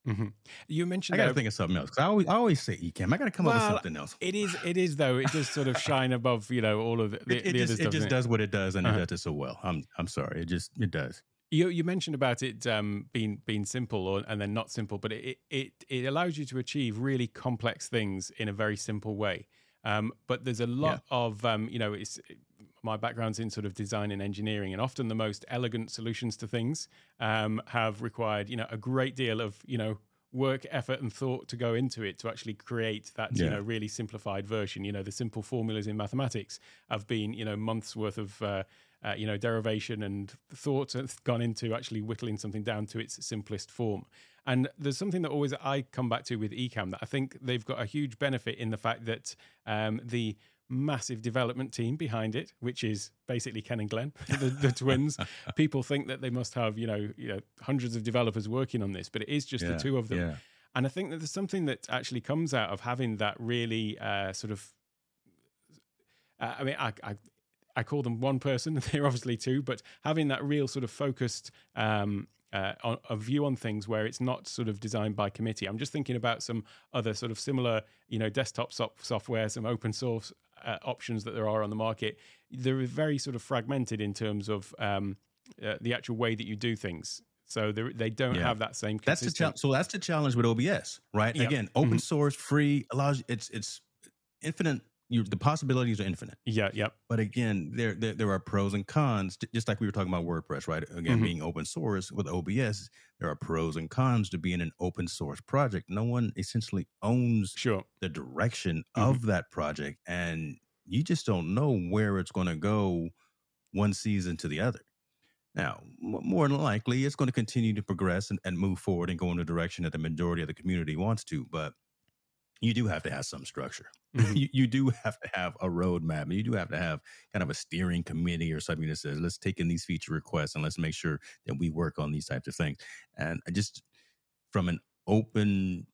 Hmm You mentioned I got to think of something else 'cause I always I always say Ecamm. I got to come up with something else. it is it is though it does sort of shine above you know all of the, the, It, it the just other it stuff. just doesn't does what it does and Uh-huh. it does it so well. I'm I'm sorry. It just it does. You you mentioned about it um, being being simple or and then not simple, but it it it allows you to achieve really complex things in a very simple way. Um, but there's a lot of um, you know it's my background's in sort of design and engineering, and often the most elegant solutions to things um, have required you know a great deal of you know work, effort, and thought to go into it to actually create that you know really simplified version. You know the simple formulas in mathematics have been you know months worth of uh, uh, you know derivation and thought has gone into actually whittling something down to its simplest form. And there's something that always I come back to with Ecamm that I think they've got a huge benefit in the fact that um, the massive development team behind it, which is basically Ken and Glenn, the, the twins. People think that they must have, you know, you know, hundreds of developers working on this, but it is just Yeah, the two of them. Yeah. And I think that there's something that actually comes out of having that really uh, sort of. Uh, I mean, I, I I call them one person. They're obviously two, but having that real sort of focused um, uh, on, a view on things where it's not sort of designed by committee. I'm just thinking about some other sort of similar, you know, desktop so- software, some open source uh, options that there are on the market. They're very sort of fragmented in terms of um, uh, the actual way that you do things. So they're- don't Yeah. have that same. That's the challenge. So that's the challenge with OBS, right? Yep. Again, open Mhm. source, free, allows it's it's infinite. You, the possibilities are infinite. Yeah, yeah, But again, there, there there are pros and cons. Just like we were talking about WordPress, right? Again, Mhm. being open source with OBS, there are pros and cons to being an open source project. No one essentially owns sure. the direction Mhm. of that project, and you just don't know where it's going to go one season to the other. Now, more than likely, it's going to continue to progress and, and move forward and go in the direction that the majority of the community wants to. But you do have to have some structure. Mhm. you, you do have to have a roadmap. You do have to have kind of a steering committee or something that says, let's take in these feature requests and let's make sure that we work on these types of things. And I just from an open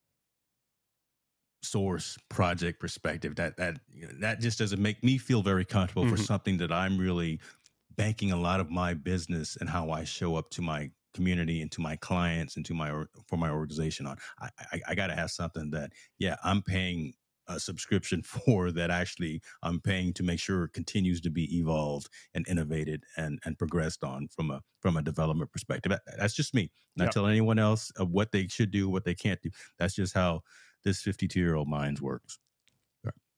source project perspective, that that you know, that just doesn't make me feel very comfortable for Mhm. something that I'm really banking a lot of my business and how I show up to my community and to my clients and to my for my organization on. I I, I got to have something that yeah I'm paying a subscription for that actually I'm paying to make sure it continues to be evolved and innovated and and progressed on from a from a development perspective. That's just me. Not Yep. telling anyone else of what they should do, what they can't do. That's just how this 52 year old mind works.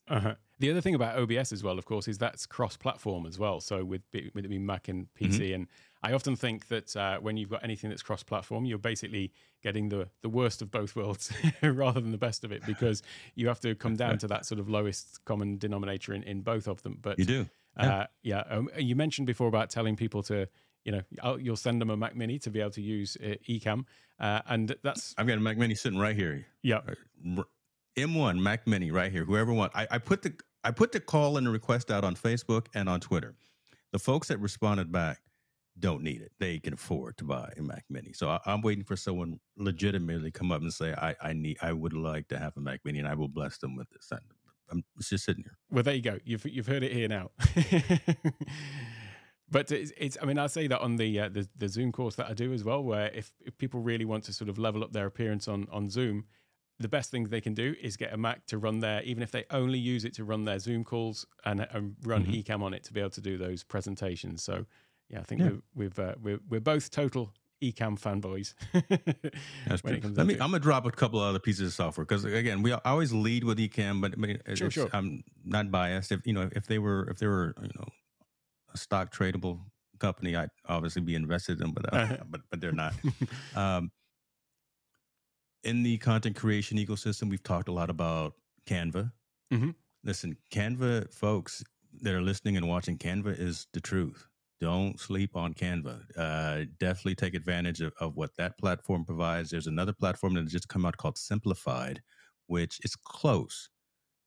Uh-huh. The other thing about OBS as well, of course, is that's cross-platform as well. So with with it being Mac and PC, and I often think that uh, when you've got anything that's cross-platform, you're basically getting the the worst of both worlds rather than the best of it, because you have to come down to that sort of lowest common denominator in, in both of them. But You do. uh, yeah, um, you mentioned before about telling people to, you know, I'll, you'll send them a Mac Mini to be able to use uh, Ecamm, uh, and that's I've got a Mac Mini sitting right here. yeah, R- M1 Mac Mini right here. Whoever wants, I, I put the I put the call and the request out on Facebook and on Twitter. The folks that responded back don't need it. They can afford to buy a Mac Mini. So I, I'm waiting for someone legitimately come up and say, I, I need, I would like to have a Mac Mini, and I will bless them with this. I'm just sitting here. Well, there you go. You've you've heard it here now. but it's, it's I mean, I say that on the, uh, the the Zoom course that I do as well, where if, if people really want to sort of level up their appearance on on Zoom, the best thing they can do is get a Mac to run their, even if they only use it to run their Zoom calls and, and run Mhm. Ecamm on it to be able to do those presentations. So, yeah, I think Yeah. we've we've uh, we're we're both total Ecamm fanboys. That's when true. Let me. I'm gonna drop a couple other pieces of software because again, we always lead with Ecamm, but, but Sure, sure. I'm not biased. If you know, if they were, if they were, you know, a stock tradable company, I'd obviously be invested in, but uh, Uh-huh. but but they're not. Um, in the content creation ecosystem, we've talked a lot about Canva. Mhm. Listen, Canva folks that are listening and watching, Canva is the truth. Don't sleep on Canva. Uh, definitely take advantage of, of what that platform provides. There's another platform that has just come out called Simplified, which is close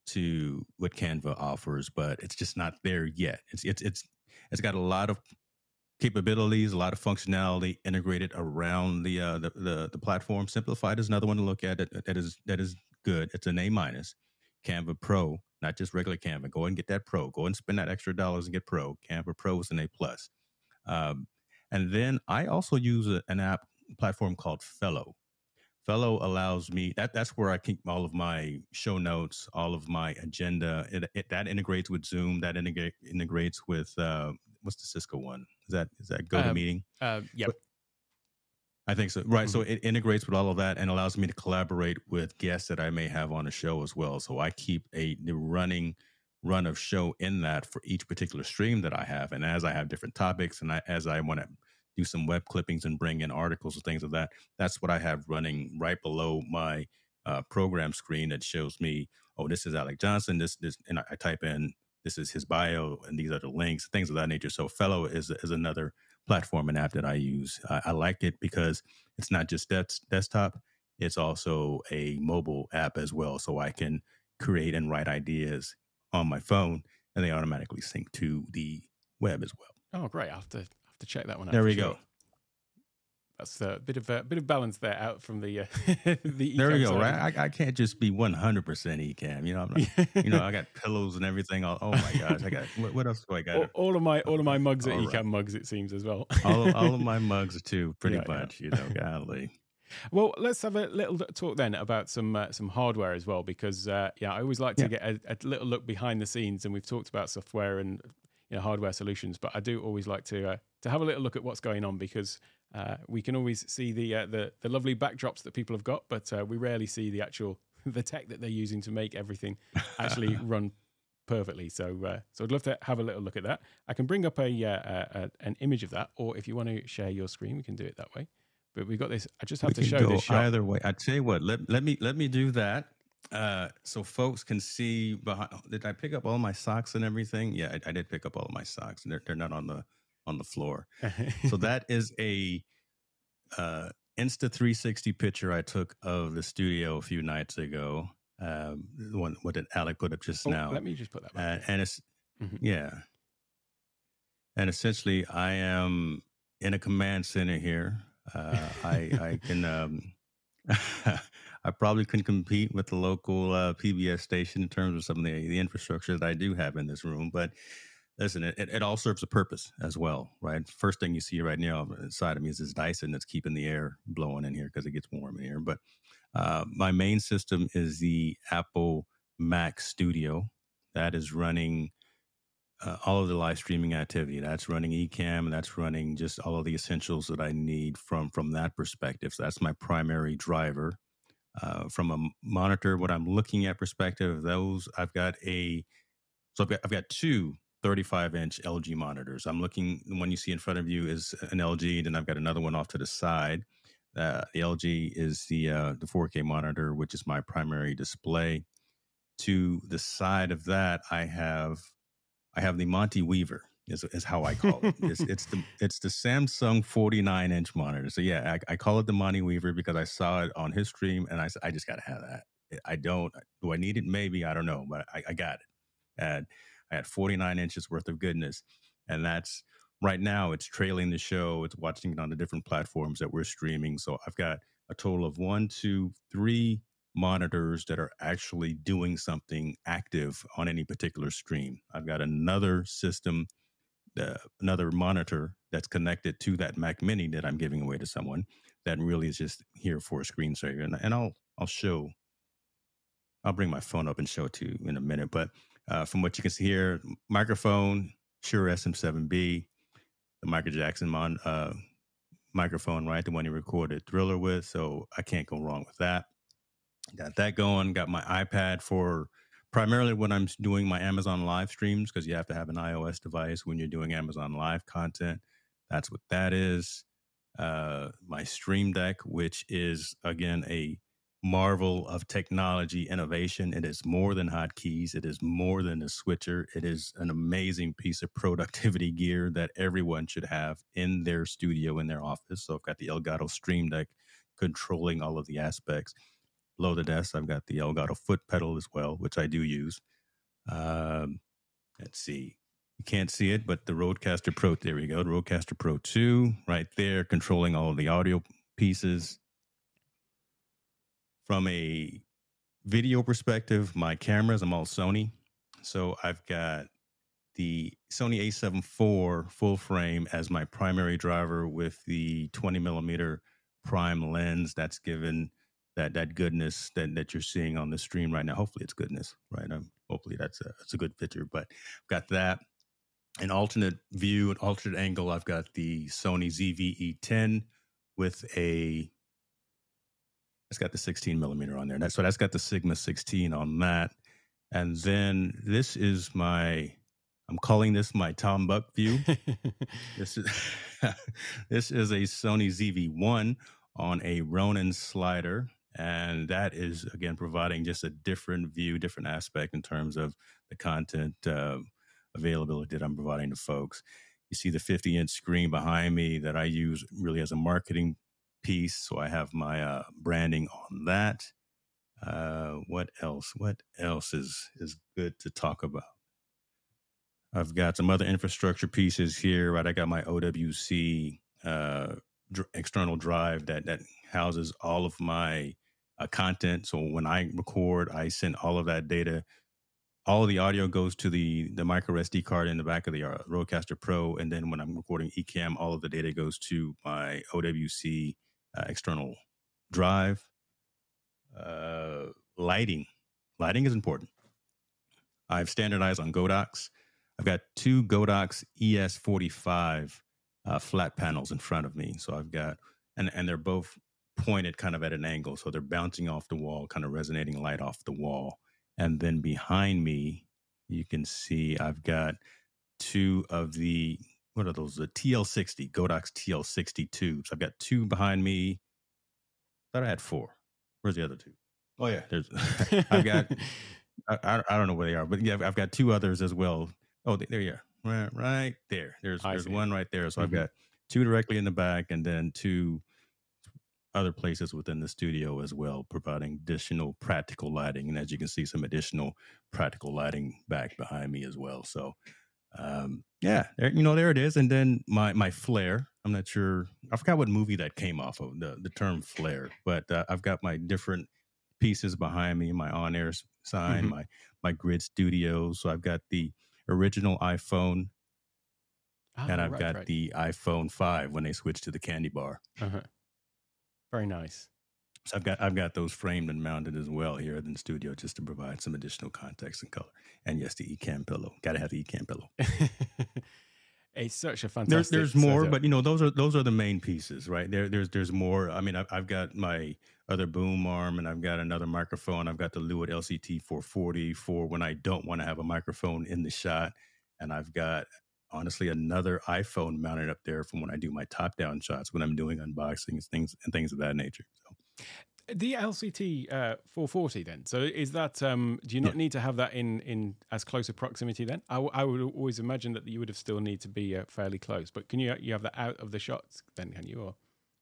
to what Canva offers, but it's just not there yet. It's it's it's it's got a lot of capabilities, a lot of functionality integrated around the uh, the, the the platform. Simplified is another one to look at. That, that is that is good. It's an A minus. Canva Pro, not just regular Canva. Go and get that Pro. Go and spend that extra dollars and get Pro. Canva Pro is an A plus. Um, and then I also use a, an app platform called Fellow. Fellow allows me that that's where I keep all of my show notes, all of my agenda. It, it that integrates with Zoom. That integrate integrates with uh, what's the Cisco one? Is that is that GoToMeeting? uh, yeah, I think so. Right. So it integrates with all of that and allows me to collaborate with guests that I may have on the show as well. So I keep a the running run of show in that for each particular stream that I have. And as I have different topics and I, as I want to do some web clippings and bring in articles and things of that, that's what I have running right below my uh, program screen that shows me, oh, this is Alec Johnson. This, this, and I, I type in, this is his bio and these are the links, things of that nature. So Fellow is, is another platform and app that I use. I, I like it because it's not just des- desktop, it's also a mobile app as well. So I can create and write ideas on my phone and they automatically sync to the web as well. Oh, great! I have to have to check that one out. There we sure. go. That's a bit of a bit of balance there out from the uh, the. There we go. side. Right, I, I can't just be one hundred percent Ecamm. You know, I'm not, you know, I got pillows and everything. All, oh my gosh, I got what, what else do I got? all, all of my all of my mugs are All Ecamm right. mugs. It seems as well. all, all of my mugs too, pretty Yeah, yeah. much. You know, golly. Well, let's have a little talk then about some uh, some hardware as well, because uh, yeah, I always like to Yeah. get a, a little look behind the scenes, and we've talked about software and you know hardware solutions, but I do always like to uh, to have a little look at what's going on because uh, we can always see the, uh, the the lovely backdrops that people have got, but uh, we rarely see the actual the tech that they're using to make everything actually run perfectly. So uh, so I'd love to have a little look at that. I can bring up a, uh, a, a an image of that, or if you want to share your screen, we can do it that way. But we've got this. I just have We to can show this shot. either way. I tell you what. Let let me let me do that. Uh, so folks can see behind. Did I pick up all my socks and everything? Yeah, I, I did pick up all of my socks, and they're, they're not on the on the floor. so that is a uh, Insta 360 picture I took of the studio a few nights ago. Um, one what did Alec put up just Oh, now? Let me just put that Uh, and it's Mhm. yeah, and essentially I am in a command center here. Uh, I I can um, I probably can compete with the local uh, PBS station in terms of some of the, the infrastructure that I do have in this room, but. Listen, it, it all serves a purpose as well, right? First thing you see right now inside of me is this Dyson that's keeping the air blowing in here because it gets warm in here. But uh, my main system is the Apple Mac Studio that is running uh, all of the live streaming activity. That's running Ecamm and that's running just all of the essentials that I need from from that perspective. So that's my primary driver. Uh, from a monitor, what I'm looking at perspective, those I've got a so I've got I've got two 35 inch LG monitors. I'm looking the one you see in front of you is an LG, then I've got another one off to the side. Uh, the LG is the uh, the 4K monitor, which is my primary display. To the side of that, I have I have the Monty Weaver is, is how I call it. it's, it's the it's the Samsung 49 inch monitor. So yeah, I, I call it the Monty Weaver because I saw it on his stream and I I just got to have that. I don't. Do I need it? Maybe I don't know, but I, I got it. And I had 49 inches worth of goodness, and that's right now. It's trailing the show. It's watching it on the different platforms that we're streaming. So I've got a total of one, two, three monitors that are actually doing something active on any particular stream. I've got another system, uh, another monitor that's connected to that Mac Mini that I'm giving away to someone that really is just here for a screensaver. And, and I'll I'll show. I'll bring my phone up and show it to you in a minute. But uh, from what you can see here, microphone, Shure SM7B, the Michael Jackson mon, uh, microphone, right? The one he recorded Thriller with. So I can't go wrong with that. Got that going. Got my iPad for primarily when I'm doing my Amazon live streams because you have to have an iOS device when you're doing Amazon live content. That's what that is. Uh, my Stream Deck, which is again a marvel of technology innovation. It is more than hotkeys. It is more than a switcher. It is an amazing piece of productivity gear that everyone should have in their studio, in their office. So I've got the Elgato Stream Deck controlling all of the aspects. Below the desk, I've got the Elgato foot pedal as well, which I do use. Um, let's see. You can't see it, but the Rodecaster Pro, there we go. The Rodecaster Pro 2 right there, controlling all of the audio pieces. From a video perspective, my cameras, I'm all Sony. So I've got the Sony A7 IV full frame as my primary driver with the 20 millimeter prime lens. That's given that that goodness that, that you're seeing on the stream right now. Hopefully it's goodness, right? Um, hopefully that's a, that's a good picture, but I've got that. An alternate view, an alternate angle. I've got the Sony ZV-E10 with a it's got the 16 millimeter on there. That's so that's got the Sigma 16 on that. And then this is my I'm calling this my Tom Buck view. this is this is a Sony ZV-1 on a Ronin slider. And that is again providing just a different view, different aspect in terms of the content uh, availability that I'm providing to folks. You see the 50 inch screen behind me that I use really as a marketing piece. So I have my uh, branding on that. Uh, what else? What else is is good to talk about? I've got some other infrastructure pieces here. Right, I got my OWC uh, dr- external drive that that houses all of my uh, content. So when I record, I send all of that data. All of the audio goes to the the micro SD card in the back of the uh, Rodecaster Pro, and then when I'm recording Ecamm, all of the data goes to my OWC uh, external drive. Uh, lighting, lighting is important. I've standardized on Godox. I've got two Godox ES45 uh, flat panels in front of me. So I've got, and, and they're both pointed kind of at an angle. So they're bouncing off the wall, kind of resonating light off the wall. And then behind me, you can see I've got two of the, what are those? The TL60, Godox TL60 tubes. I've got two behind me. I thought I had four. Where's the other two? Oh, yeah. There's, I've got, I, I, don't know where they are, but yeah, I've got two others as well. Oh, there you are. Right, right there. There's I there's see. one right there. So I've Mhm. got two directly in the back, and then two other places within the studio as well, providing additional practical lighting. And as you can see, some additional practical lighting back behind me as well. So, um, yeah, there, you know, there it is. And then my my flare. I'm not sure. I forgot what movie that came off of the the term flare, but uh, I've got my different pieces behind me. My on air sign, Mhm. my my grid studio. So I've got the original iPhone and Ah, I've right, got right. the iPhone 5 when they switched to the candy bar. Uh-huh. Very nice. So I've got I've got those framed and mounted as well here in the studio just to provide some additional context and color. And yes, the Ecamm pillow. Got to have the Ecamm pillow. it's such a fantastic. there's more, setup. but you know those are those are the main pieces, right? There there's there's more. I mean, I've, I've got my other boom arm and I've got another microphone. I've got the Lewitt LCT 440 for when I don't want to have a microphone in the shot, and I've got honestly another iPhone mounted up there from when I do my top down shots when I'm doing unboxings, things and things of that nature. So the LCT uh, 440 then. So is that um, do you not Yeah. need to have that in in as close a proximity then? I, w- I would always imagine that you would have still need to be uh, fairly close. But can you you have that out of the shots then? Can you or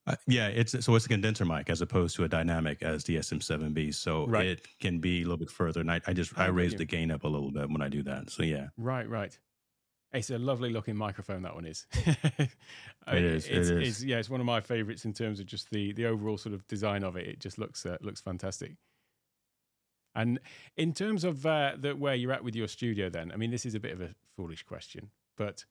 Uh, yeah, it's so it's a condenser mic as opposed to a dynamic as the SM7B. So Right. it can be a little bit further. And I, I just I raise the gain up a little bit when I do that. So yeah, right right? It's a lovely looking microphone. That one is. It is, it It's. It's, yeah, it's one of my favorites in terms of just the the overall sort of design of it. It just looks uh, looks fantastic. And in terms of uh, the, where you're at with your studio, then I mean, this is a bit of a foolish question, but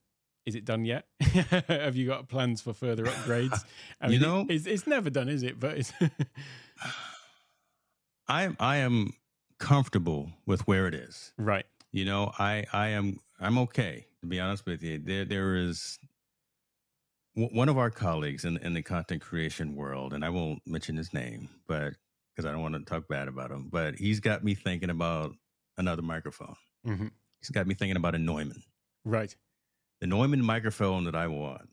is it done yet? Have you got plans for further upgrades? I You mean, it- know- it's, it's never done, is it? But it's I am I am comfortable with where it is. right. You know, I I am I'm okay to be honest with you. There there is w- one of our colleagues in in the content creation world, and I won't mention his name, but because I don't want to talk bad about him, but he's got me thinking about another microphone. hmm He's got me thinking about a Neumann. Right. the Neumann microphone that I want,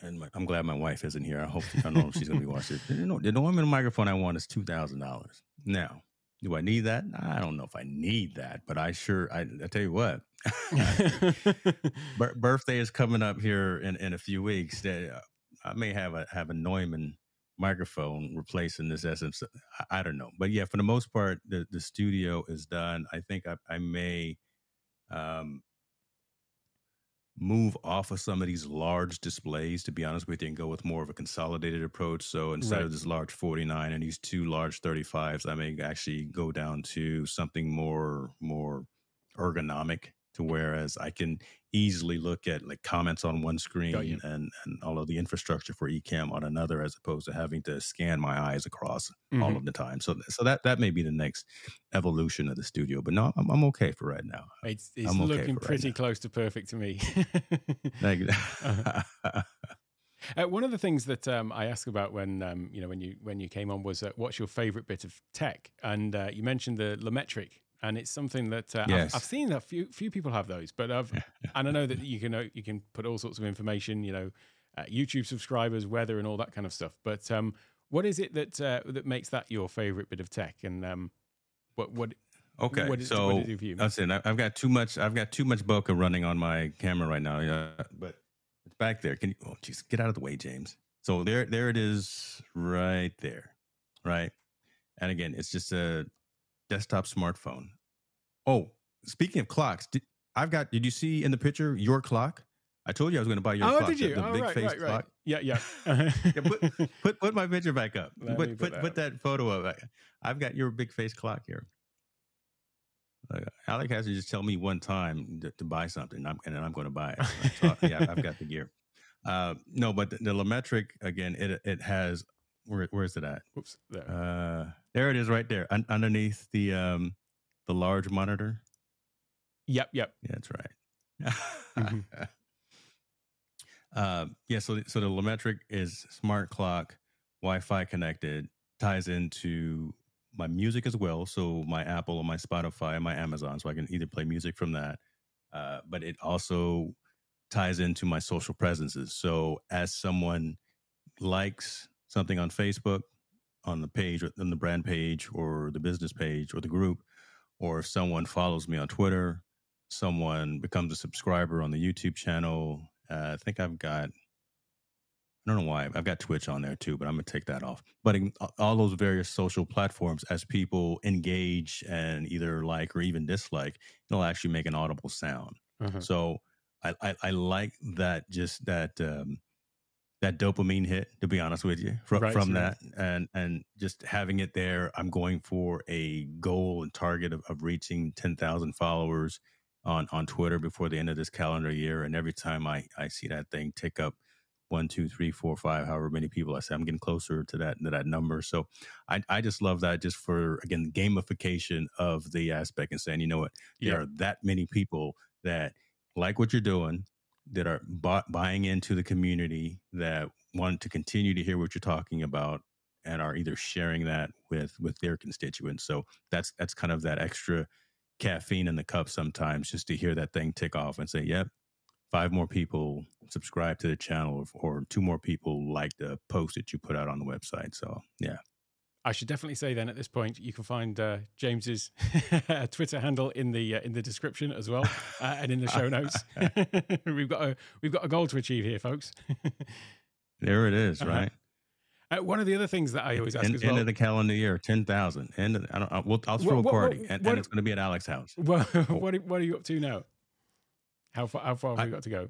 and my, I'm glad my wife isn't here. I hope I don't know if she's going to be watching. Know, the Neumann microphone I want is two thousand dollars. Now, do I need that? I don't know if I need that, but I sure. I, I tell you what, bir- birthday is coming up here in, in a few weeks. That uh, I may have a have a Neumann microphone replacing this SM. I, I don't know, but yeah, for the most part, the the studio is done. I think I, I may. Um, move off of some of these large displays to be honest with you and go with more of a consolidated approach so instead Right. of this large 49 and these two large 35s i may actually go down to something more more ergonomic to whereas i can easily look at like comments on one screen and and all of the infrastructure for Ecamm on another as opposed to having to scan my eyes across all Mhm. of the time so so that that may be the next evolution of the studio but no i'm, I'm okay for right now It's, it's I'm okay looking for right pretty close to perfect to me. Thank you. Uh, one of the things that um, I asked about when um, you know when you when you came on was uh, what's your favorite bit of tech, and uh, you mentioned the LaMetric, and it's something that uh, Yes. I've, I've seen that few few people have those, but I've and I know that you can uh, you can put all sorts of information, you know, uh, YouTube subscribers, weather, and all that kind of stuff. But um, what is it that uh, that makes that your favorite bit of tech, and um, what what Okay, what is, so what is your view? listen, I- I've got too much. I've got too much bokeh running on my camera right now. Yeah, but it's back there. Can you? Oh, jeez, get out of the way, James. So there, there it is, right there, right. And again, it's just a desktop smartphone. Oh, speaking of clocks, did, I've got. Did you see in the picture your clock? I told you I was going to buy your oh, clock. did you? The, the oh, big right, face right, right. clock. Yeah, yeah. yeah put, put put my picture back up. Let put put put that put that photo up. I've got your big face clock here. Like, Alec has to just tell me one time to, to buy something, I'm, and then I'm going to buy it. So, yeah, I've got the gear. Uh, no, but the, the LaMetric again, it it has where where is it at? Whoops. There. Uh, there it is, right there, un- underneath the um the large monitor. yep, yep. Yeah, that's right. Mhm. uh, yeah, so so the LaMetric is smart clock, Wi-Fi connected, ties into my music as well. So my Apple or my Spotify and my Amazon, so I can either play music from that. Uh, but it also ties into my social presences. So as someone likes something on Facebook, on the page, or on the brand page, or the business page, or the group, or if someone follows me on Twitter, someone becomes a subscriber on the YouTube channel. Uh, I think I've got, I don't know why, I've got Twitch on there too, but I'm going to take that off. But in all those various social platforms, as people engage and either like or even dislike, it'll actually make an audible sound. Uh-huh. So I, I, I like that, just that, um, that dopamine hit, to be honest with you, from, Right, from right. that, and and just having it there. I'm going for a goal and target of, of reaching ten thousand followers on on Twitter before the end of this calendar year. And every time I I see that thing tick up one, two, three, four, five, however many people I say, I'm getting closer to that to that number. So I I just love that just for again gamification of the aspect and saying, you know what, there Yeah. are that many people that like what you're doing that are bu- buying into the community that want to continue to hear what you're talking about and are either sharing that with with their constituents. So that's that's kind of that extra caffeine in the cup sometimes just to hear that thing tick off and say yep five more people subscribe to the channel or, or two more people like the post that you put out on the website. So yeah I should definitely say then at this point you can find uh, James's Twitter handle in the uh, in the description as well uh, and in the show notes. we've got a we've got a goal to achieve here, folks. there it is, Uh-huh. right Uh, one of the other things that I always ask end, as end of the calendar year 10000 end of, I don't, I, we'll, i'll throw What- a party what- and, and it's going to be at Alec's house Well, what, are- what are you up to now? How far how far have I- we got to go?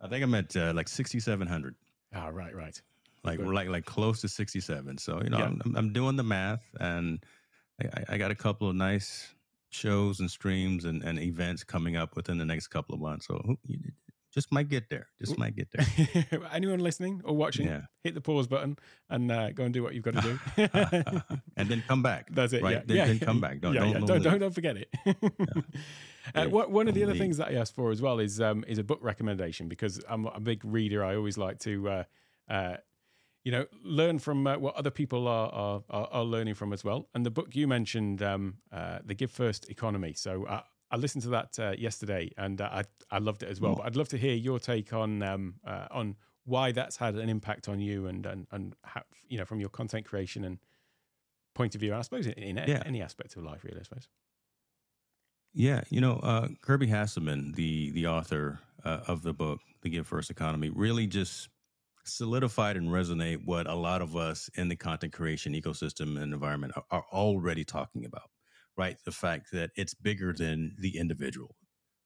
i think i'm at uh, like 6700 Ah, right, right. Like we're like like close to 67 so you know Yeah. I'm, I'm- doing the math and I, I- got a couple of nice shows and streams and, and events coming up within the next couple of months so you just might get there just might get there Anyone listening or watching, yeah hit the pause button and uh, go and do what you've got to do. and then come back That's it. right Yeah, then, yeah. then come back don't yeah, don't, don't, don't, don't, forget it. uh, what, one of the other things that I asked for as well is um, is a book recommendation because I'm a big reader. I always like to, uh, uh, you know, learn from uh, what other people are, are are learning from as well. And the book you mentioned, um, uh, the Give First Economy. So I, I listened to that uh, yesterday and uh, I I loved it as well. Oh. But I'd love to hear your take on um, uh, on why that's had an impact on you and and and how, you know from your content creation and point of view. And I suppose in, in Yeah. any aspect of life, really. I suppose. Yeah, you know, uh, Kirby Hasseman, the the author uh, of the book, The Give First Economy, really just solidified and resonate what a lot of us in the content creation ecosystem and environment are, are already talking about. Right, the fact that it's bigger than the individual,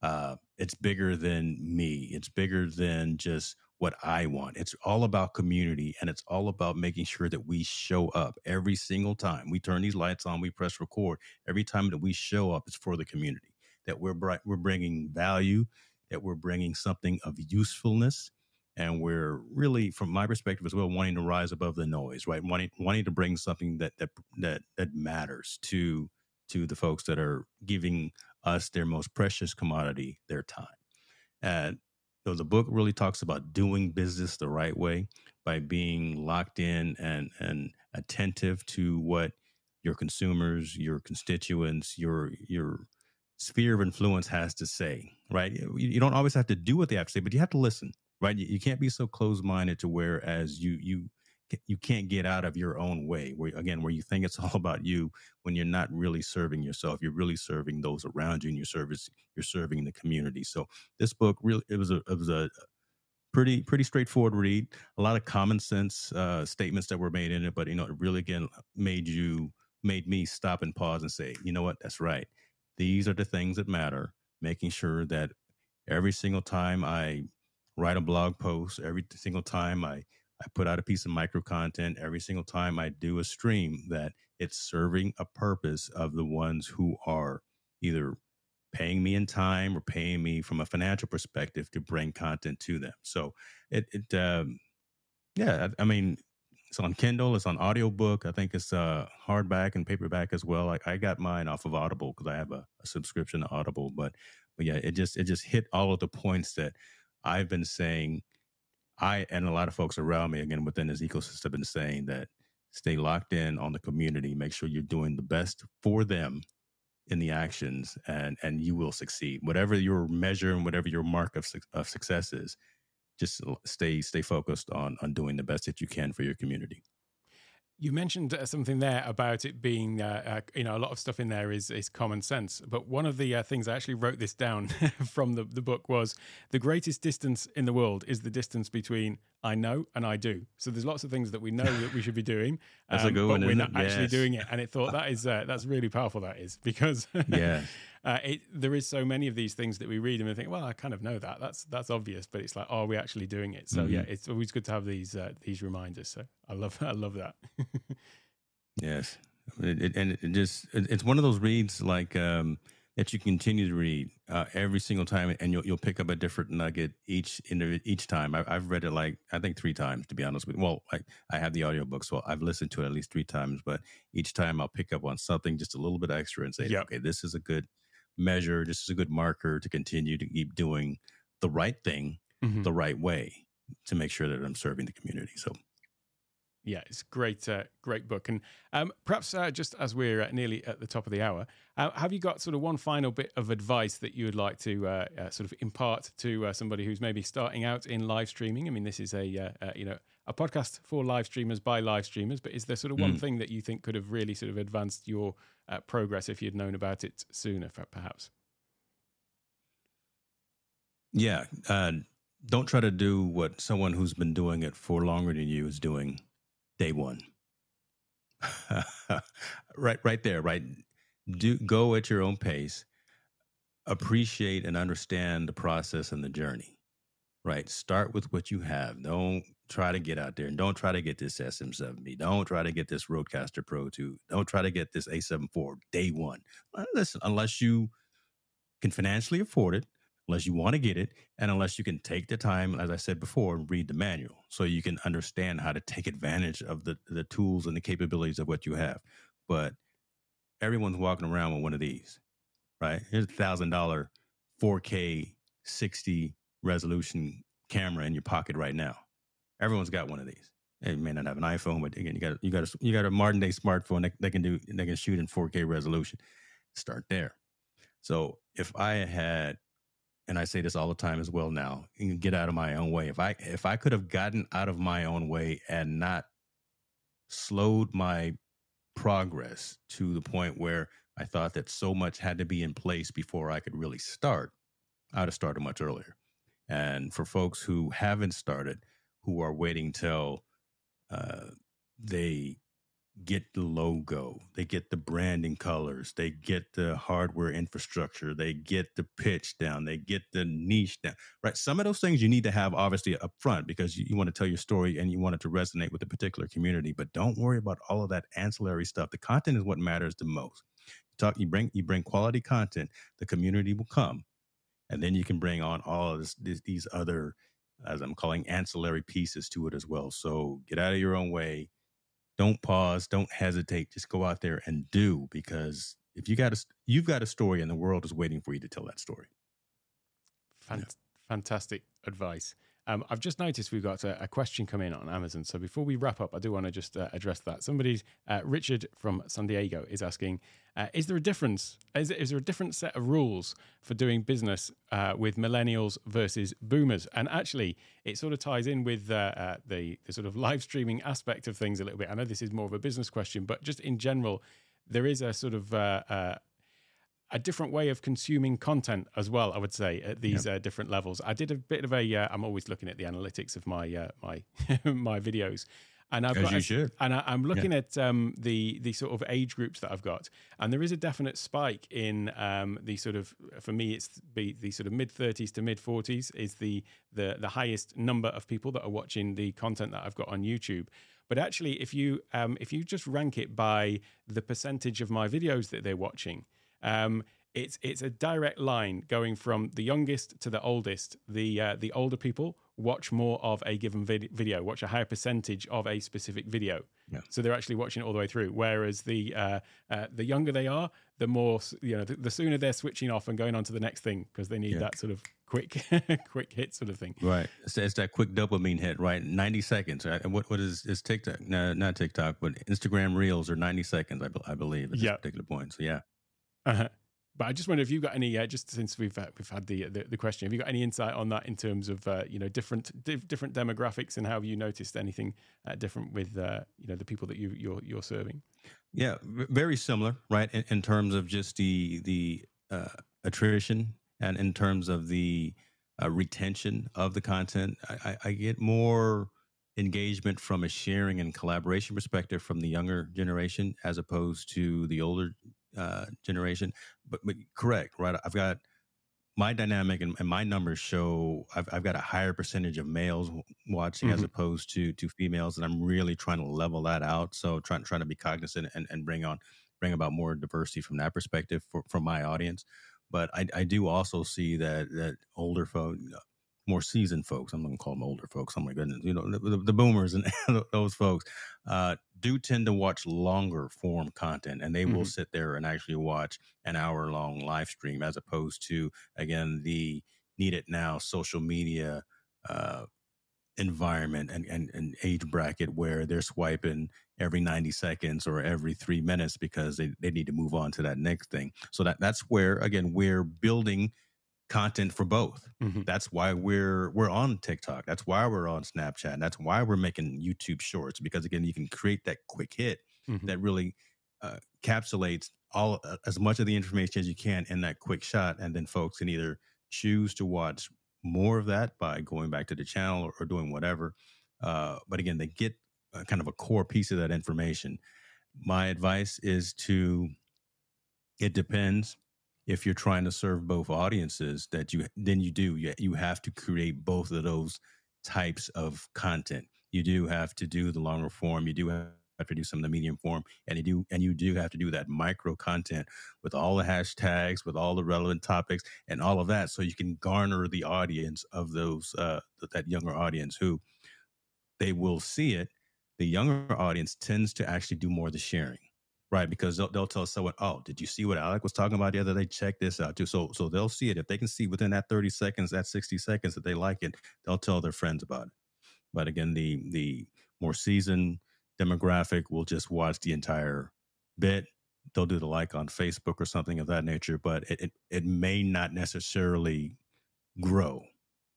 uh, it's bigger than me, it's bigger than just what I want. It's all about community, and it's all about making sure that we show up every single time we turn these lights on, we press record every time that we show up it's for the community that we're we're bringing value that we're bringing something of usefulness and we're really from my perspective as well wanting to rise above the noise right? Wanting wanting to bring something that that that, that matters to to the folks that are giving us their most precious commodity their time. And so the book really talks about doing business the right way by being locked in and and attentive to what your consumers, your constituents, your your sphere of influence has to say, right? You, you don't always have to do what they have to say, but you have to listen, right? You, you can't be so closed minded to where as you you you can't get out of your own way. Where again, where you think it's all about you when you're not really serving yourself, you're really serving those around you, and you're service you're serving the community. So this book really it was a it was a pretty pretty straightforward read. A lot of common sense uh, statements that were made in it, but you know, it really again made you made me stop and pause and say, you know what, that's right. These are the things that matter. making sure that every single time I write a blog post, every single time I, I put out a piece of micro content, every single time I do a stream, that it's serving a purpose of the ones who are either paying me in time or paying me from a financial perspective to bring content to them. So it, it um, yeah, I, I mean, it's on Kindle, it's on audiobook. I think it's uh, hardback and paperback as well. I, I got mine off of Audible because I have a, a, subscription to Audible. But but yeah, it just it just hit all of the points that I've been saying. I and a lot of folks around me, again within this ecosystem, have been saying that stay locked in on the community. Make sure you're doing the best for them in the actions, and and you will succeed. Whatever your measure and whatever your mark of of success is, just stay stay focused on on doing the best that you can for your community. You mentioned uh, something there about it being, uh, uh, you know, a lot of stuff in there is is common sense. But one of the uh, things I actually wrote this down from the, the book was the greatest distance in the world is the distance between I know and I do. So there's lots of things that we know that we should be doing, um, but one, we're not yes. actually doing it. And it thought that is uh, that's really powerful. That is because yeah, uh, it, there is so many of these things that we read and we think, well, I kind of know that. That's that's obvious, but it's like, are we actually doing it? So mm-hmm. yeah, it's always good to have these uh, these reminders. So I love I love that. yes, it, it, and it just it's one of those reads like. Um, that you continue to read uh, every single time, and you'll you'll pick up a different nugget each in each time. I, have read it like I think three times to be honest with you. Well, I, I have the audiobook, so I've listened to it at least three times. But each time I'll pick up on something just a little bit extra and say, yep. okay, this is a good measure. This is a good marker to continue to keep doing the right thing mm-hmm. the right way to make sure that I'm serving the community. So yeah, it's great, uh, great book. And um, perhaps uh, just as we're uh, nearly at the top of the hour, uh, have you got sort of one final bit of advice that you would like to uh, uh, sort of impart to somebody who's maybe starting out in live streaming? I mean, this is a you know a podcast for live streamers by live streamers, but is there sort of one mm. thing that you think could have really sort of advanced your progress if you'd known about it sooner, perhaps? Yeah, don't try to do what someone who's been doing it for longer than you is doing day one. right, right there, right. Do go at your own pace. Appreciate and understand the process and the journey. Right. Start with what you have. Don't try to get out there and don't try to get this SM7B. Don't try to get this Rodecaster Pro 2. Don't try to get this A7 IV day one. Listen, unless you can financially afford it, unless you want to get it and unless you can take the time as i said before and read the manual so you can understand how to take advantage of the, the tools and the capabilities of what you have. But everyone's walking around with one of these right? Here's a thousand dollar 4k 60 resolution camera in your pocket right now. Everyone's got one of these. You may not have an iphone but again you got you got a, you got a modern day smartphone that, that can do that can shoot in 4k resolution. Start there. So if i had and I say this all the time as well now, get out of my own way. If I if I could have gotten out of my own way and not slowed my progress to the point where I thought that so much had to be in place before I could really start, I'd have started much earlier. And for folks who haven't started, who are waiting till uh, they get the logo, they get the branding colors, they get the hardware infrastructure, they get the pitch down, they get the niche down, right? Some of those things you need to have obviously up front because you, you want to tell your story and you want it to resonate with a particular community. But don't worry about all of that ancillary stuff. The content is what matters the most. You talk, you bring, you bring quality content, the community will come, and then you can bring on all of this, this, these other, as I'm calling ancillary pieces to it as well. So get out of your own way don't pause don't hesitate just go out there and do because if you got a you've got a story and the world is waiting for you to tell that story Fant- yeah. fantastic advice um, I've just noticed we've got a, a, question come in on Amazon. So before we wrap up, I do want to just uh, address that. Somebody, uh, Richard from San Diego, is asking: uh, Is there a difference? Is, is, there a different set of rules for doing business uh, with millennials versus boomers? And actually, it sort of ties in with uh, uh, the the sort of live streaming aspect of things a little bit. I know this is more of a business question, but just in general, there is a sort of a different way of consuming content as well. I would say at these uh, different levels. I did a bit of a. am uh, always looking at the analytics of my uh, my my videos, and I've As got you a- should. and I, I'm looking at um, the the sort of age groups that I've got, and there is a definite spike in um, the sort of for me it's the, the sort of mid 30s to mid 40s is the the the highest number of people that are watching the content that I've got on YouTube. But actually, if you um, if you just rank it by the percentage of my videos that they're watching, um, it's it's a direct line going from the youngest to the oldest. The uh, the older people watch more of a given vid- video, watch a higher percentage of a specific video. Yeah. So they're actually watching it all the way through. Whereas the uh, uh, the younger they are, the more you know, the, the sooner they're switching off and going on to the next thing because they need Yeah. that sort of quick quick hit sort of thing. Right. It's, it's that quick dopamine hit, right? 90 seconds. Right? And what, what is, is TikTok? No, not TikTok, but Instagram Reels are 90 seconds, I, be- I believe, at Yeah. this particular point. So, yeah. Uh-huh. But I just wonder if you've got any, uh, just since we've uh, we've had the, the the question, have you got any insight on that in terms of uh, you know different diff- different demographics and how have you noticed anything uh, different with uh, you know the people that you you're you're serving? Yeah, very similar, right? In, in terms of just the the uh, attrition and in terms of the uh, retention of the content, I, I, I get more engagement from a sharing and collaboration perspective from the younger generation as opposed to the older uh, generation. But, but correct, right? I've got my dynamic and, and my numbers show I've, I've got a higher percentage of males watching as Mhm. opposed to to females, and I'm really trying to level that out. So trying trying to be cognizant and, and bring on bring about more diversity from that perspective for from my audience. But I, I do also see that that older folks, more seasoned folks, I'm going to call them older folks. Oh my goodness, you know the, the, the boomers and those folks uh, do tend to watch longer form content, and they will Mhm. sit there and actually watch an hour long live stream as opposed to again the need it now social media uh, environment and, and, and age bracket where they're swiping every 90 seconds or every three minutes because they, they need to move on to that next thing so that that's where again we're building content for both Mhm. that's why we're we're on tiktok that's why we're on snapchat that's why we're making youtube shorts because again you can create that quick hit Mhm. that really uh, encapsulates all uh, as much of the information as you can in that quick shot, and then folks can either choose to watch more of that by going back to the channel or, or doing whatever. Uh, but again, they get uh, kind of a core piece of that information. My advice is to. It depends. If you're trying to serve both audiences, that you then you do you, you have to create both of those types of content. You do have to do the longer form. You do have to do some of the medium form, and you do and you do have to do that micro content with all the hashtags, with all the relevant topics, and all of that, so you can garner the audience of those uh, that younger audience who they will see it. The younger audience tends to actually do more of the sharing, right? Because they'll, they'll tell someone, "Oh, did you see what Alec was talking about the other day? Check this out too." So so they'll see it if they can see within that thirty seconds, that sixty seconds that they like it, they'll tell their friends about it. But again, the the more seasoned demographic will just watch the entire bit. They'll do the like on Facebook or something of that nature, but it it, it may not necessarily grow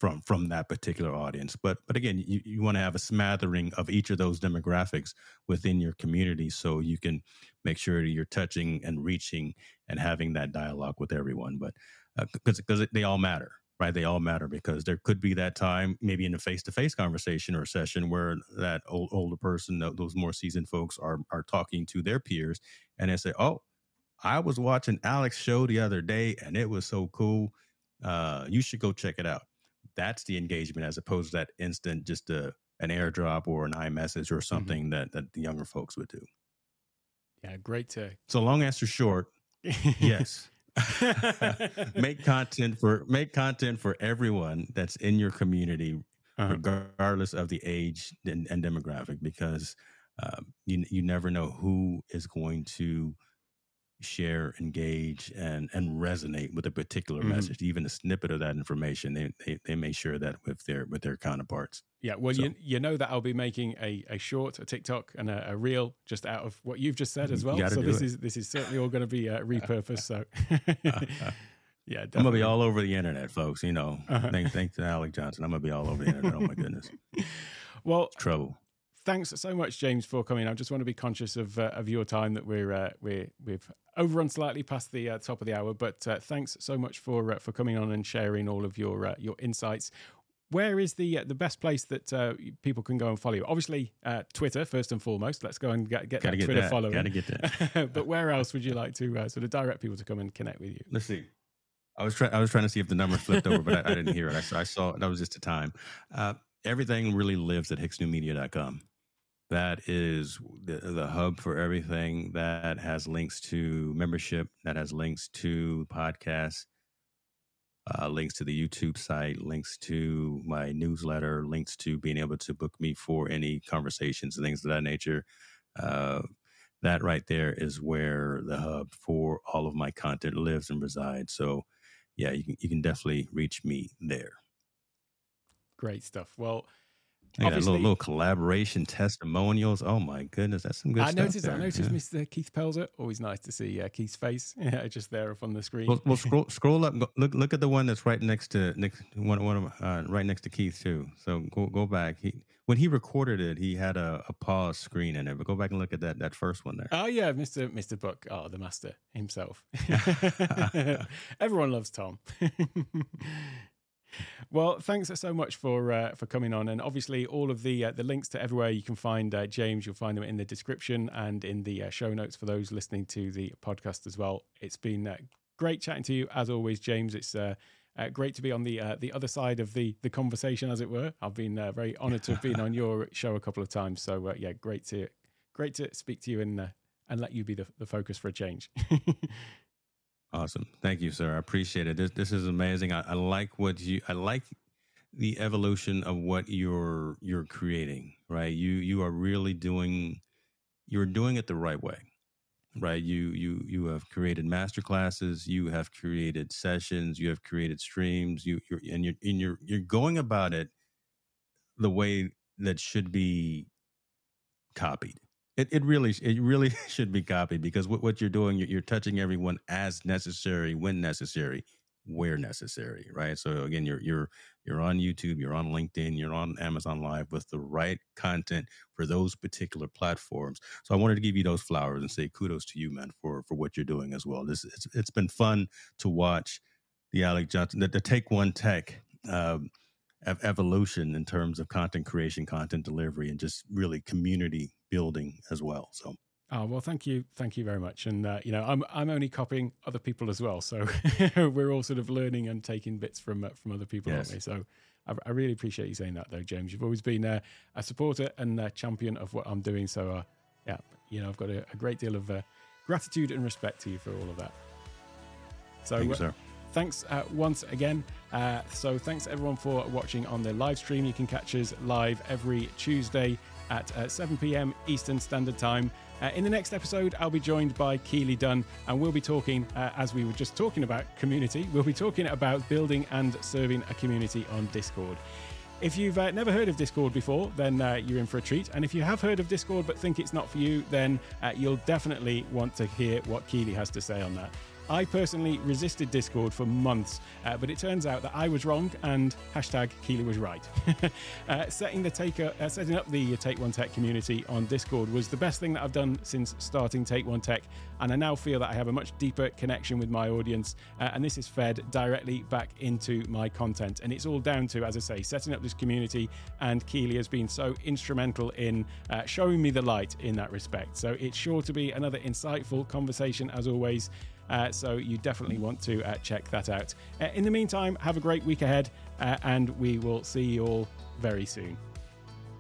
from from that particular audience. But but again, you, you want to have a smattering of each of those demographics within your community so you can make sure you're touching and reaching and having that dialogue with everyone. But because because they all matter, right? They all matter because there could be that time, maybe in a face to face conversation or session, where that old, older person, those more seasoned folks, are are talking to their peers, and they say, "Oh, I was watching Alec's show the other day, and it was so cool. Uh, you should go check it out." That's the engagement, as opposed to that instant, just a an airdrop or an iMessage or something that that the younger folks would do. Yeah, great to So, long answer short, yes. make content for make content for everyone that's in your community Uh-huh. regardless of the age and, and demographic because um, you you never know who is going to share engage and and resonate with a particular Mhm. message even a snippet of that information they, they they may share that with their with their counterparts Yeah, well, So- you you know that I'll be making a, a short, a TikTok, and a, a reel just out of what you've just said as well. So this it. is this is certainly all going to be uh, repurposed. So yeah, i'm gonna be all over the internet folks you know Uh-huh. thank, thanks to alec johnson i'm gonna be all over the internet oh my goodness well, trouble thanks so much, James, for coming. I just want to be conscious of uh, of your time that we're uh, we're we've overrun slightly past the uh, top of the hour, but uh, thanks so much for uh, for coming on and sharing all of your uh, your insights. where is the uh, the best place that uh, people can go and follow you? Obviously, uh, Twitter first and foremost. Let's go and get, get that get Twitter that. following. Gotta get that. but where else would you like to uh, sort of direct people to come and connect with you? Let's see. I was trying. I was trying to see if the number flipped over, but I, I didn't hear it. I saw, I saw that was just a time. Uh, everything really lives at hicksnewmedia.com. That is the, the hub for everything. That has links to membership. That has links to podcasts. Uh, links to the YouTube site, links to my newsletter, links to being able to book me for any conversations and things of that nature. Uh, that right there is where the hub for all of my content lives and resides. So, yeah, you can you can definitely reach me there. Great stuff. Well, Yeah, Obviously- little little collaboration testimonials. Oh my goodness, that's some good I stuff. noticed. I there, noticed yeah. Mr. Keith Pelzer. Always nice to see uh, Keith's face. Yeah, just there up on the screen. Well, well, scroll scroll up. Go, look look at the one that's right next to next one one of uh, right next to Keith too. So go go back. He when he recorded it, he had a, a pause screen in it. But go back and look at that that first one there. Oh yeah, Mr. Mr. Buck, oh the master himself. Everyone loves Tom. Well, thanks so much for uh, for coming on, and obviously all of the uh, the links to everywhere you can find uh, James, you'll find them in the description and in the uh, show notes for those listening to the podcast as well. It's been uh, great chatting to you as always, James. It's uh, great to be on the uh, the other side of the the conversation, as it were. I've been uh, very honoured to have been on your show a couple of times. So uh, yeah, great to great to speak to you and uh, and let you be the, the focus for a change. Awesome. Thank you, sir. I appreciate it. This this is amazing. I, I like what you I like the evolution of what you're you're creating, right? You you are really doing you're doing it the right way. Right? You you you have created master classes, you have created sessions, you have created streams, you you're and you're and you're you're going about it the way that should be copied. It, it really it really should be copied because what, what you're doing you're, you're touching everyone as necessary when necessary where necessary right? So again you're you're you're on YouTube you're on LinkedIn you're on Amazon Live with the right content for those particular platforms. So I wanted to give you those flowers and say kudos to you man for for what you're doing as well. This it's it's been fun to watch the Alec Johnson the, the Take One Tech um, evolution in terms of content creation content delivery and just really community building as well so Oh well, thank you, thank you very much. And uh, you know, I'm I'm only copying other people as well, so we're all sort of learning and taking bits from uh, from other people, Yes. aren't we? So I, I really appreciate you saying that, though, James. You've always been uh, a supporter and a champion of what I'm doing. So uh, yeah, you know, I've got a, a great deal of uh, gratitude and respect to you for all of that. So thank you sir thanks uh, once again. Uh, so thanks everyone for watching on the live stream. You can catch us live every Tuesday at uh, 7 p.m. Eastern Standard Time. Uh, in the next episode, I'll be joined by Keely Dunn, and we'll be talking, uh, as we were just talking about community, we'll be talking about building and serving a community on Discord. If you've uh, never heard of Discord before, then uh, you're in for a treat. And if you have heard of Discord but think it's not for you, then uh, you'll definitely want to hear what Keely has to say on that. I personally resisted Discord for months, uh, but it turns out that I was wrong and hashtag Keely was right. uh, setting the uh, setting up the Take One Tech community on Discord was the best thing that I've done since starting Take One Tech, and I now feel that I have a much deeper connection with my audience, uh, and this is fed directly back into my content. And it's all down to, as I say, setting up this community, and Keely has been so instrumental in uh, showing me the light in that respect. So it's sure to be another insightful conversation as always. Uh, so you definitely want to uh, check that out. Uh, in the meantime, have a great week ahead, uh, and we will see you all very soon.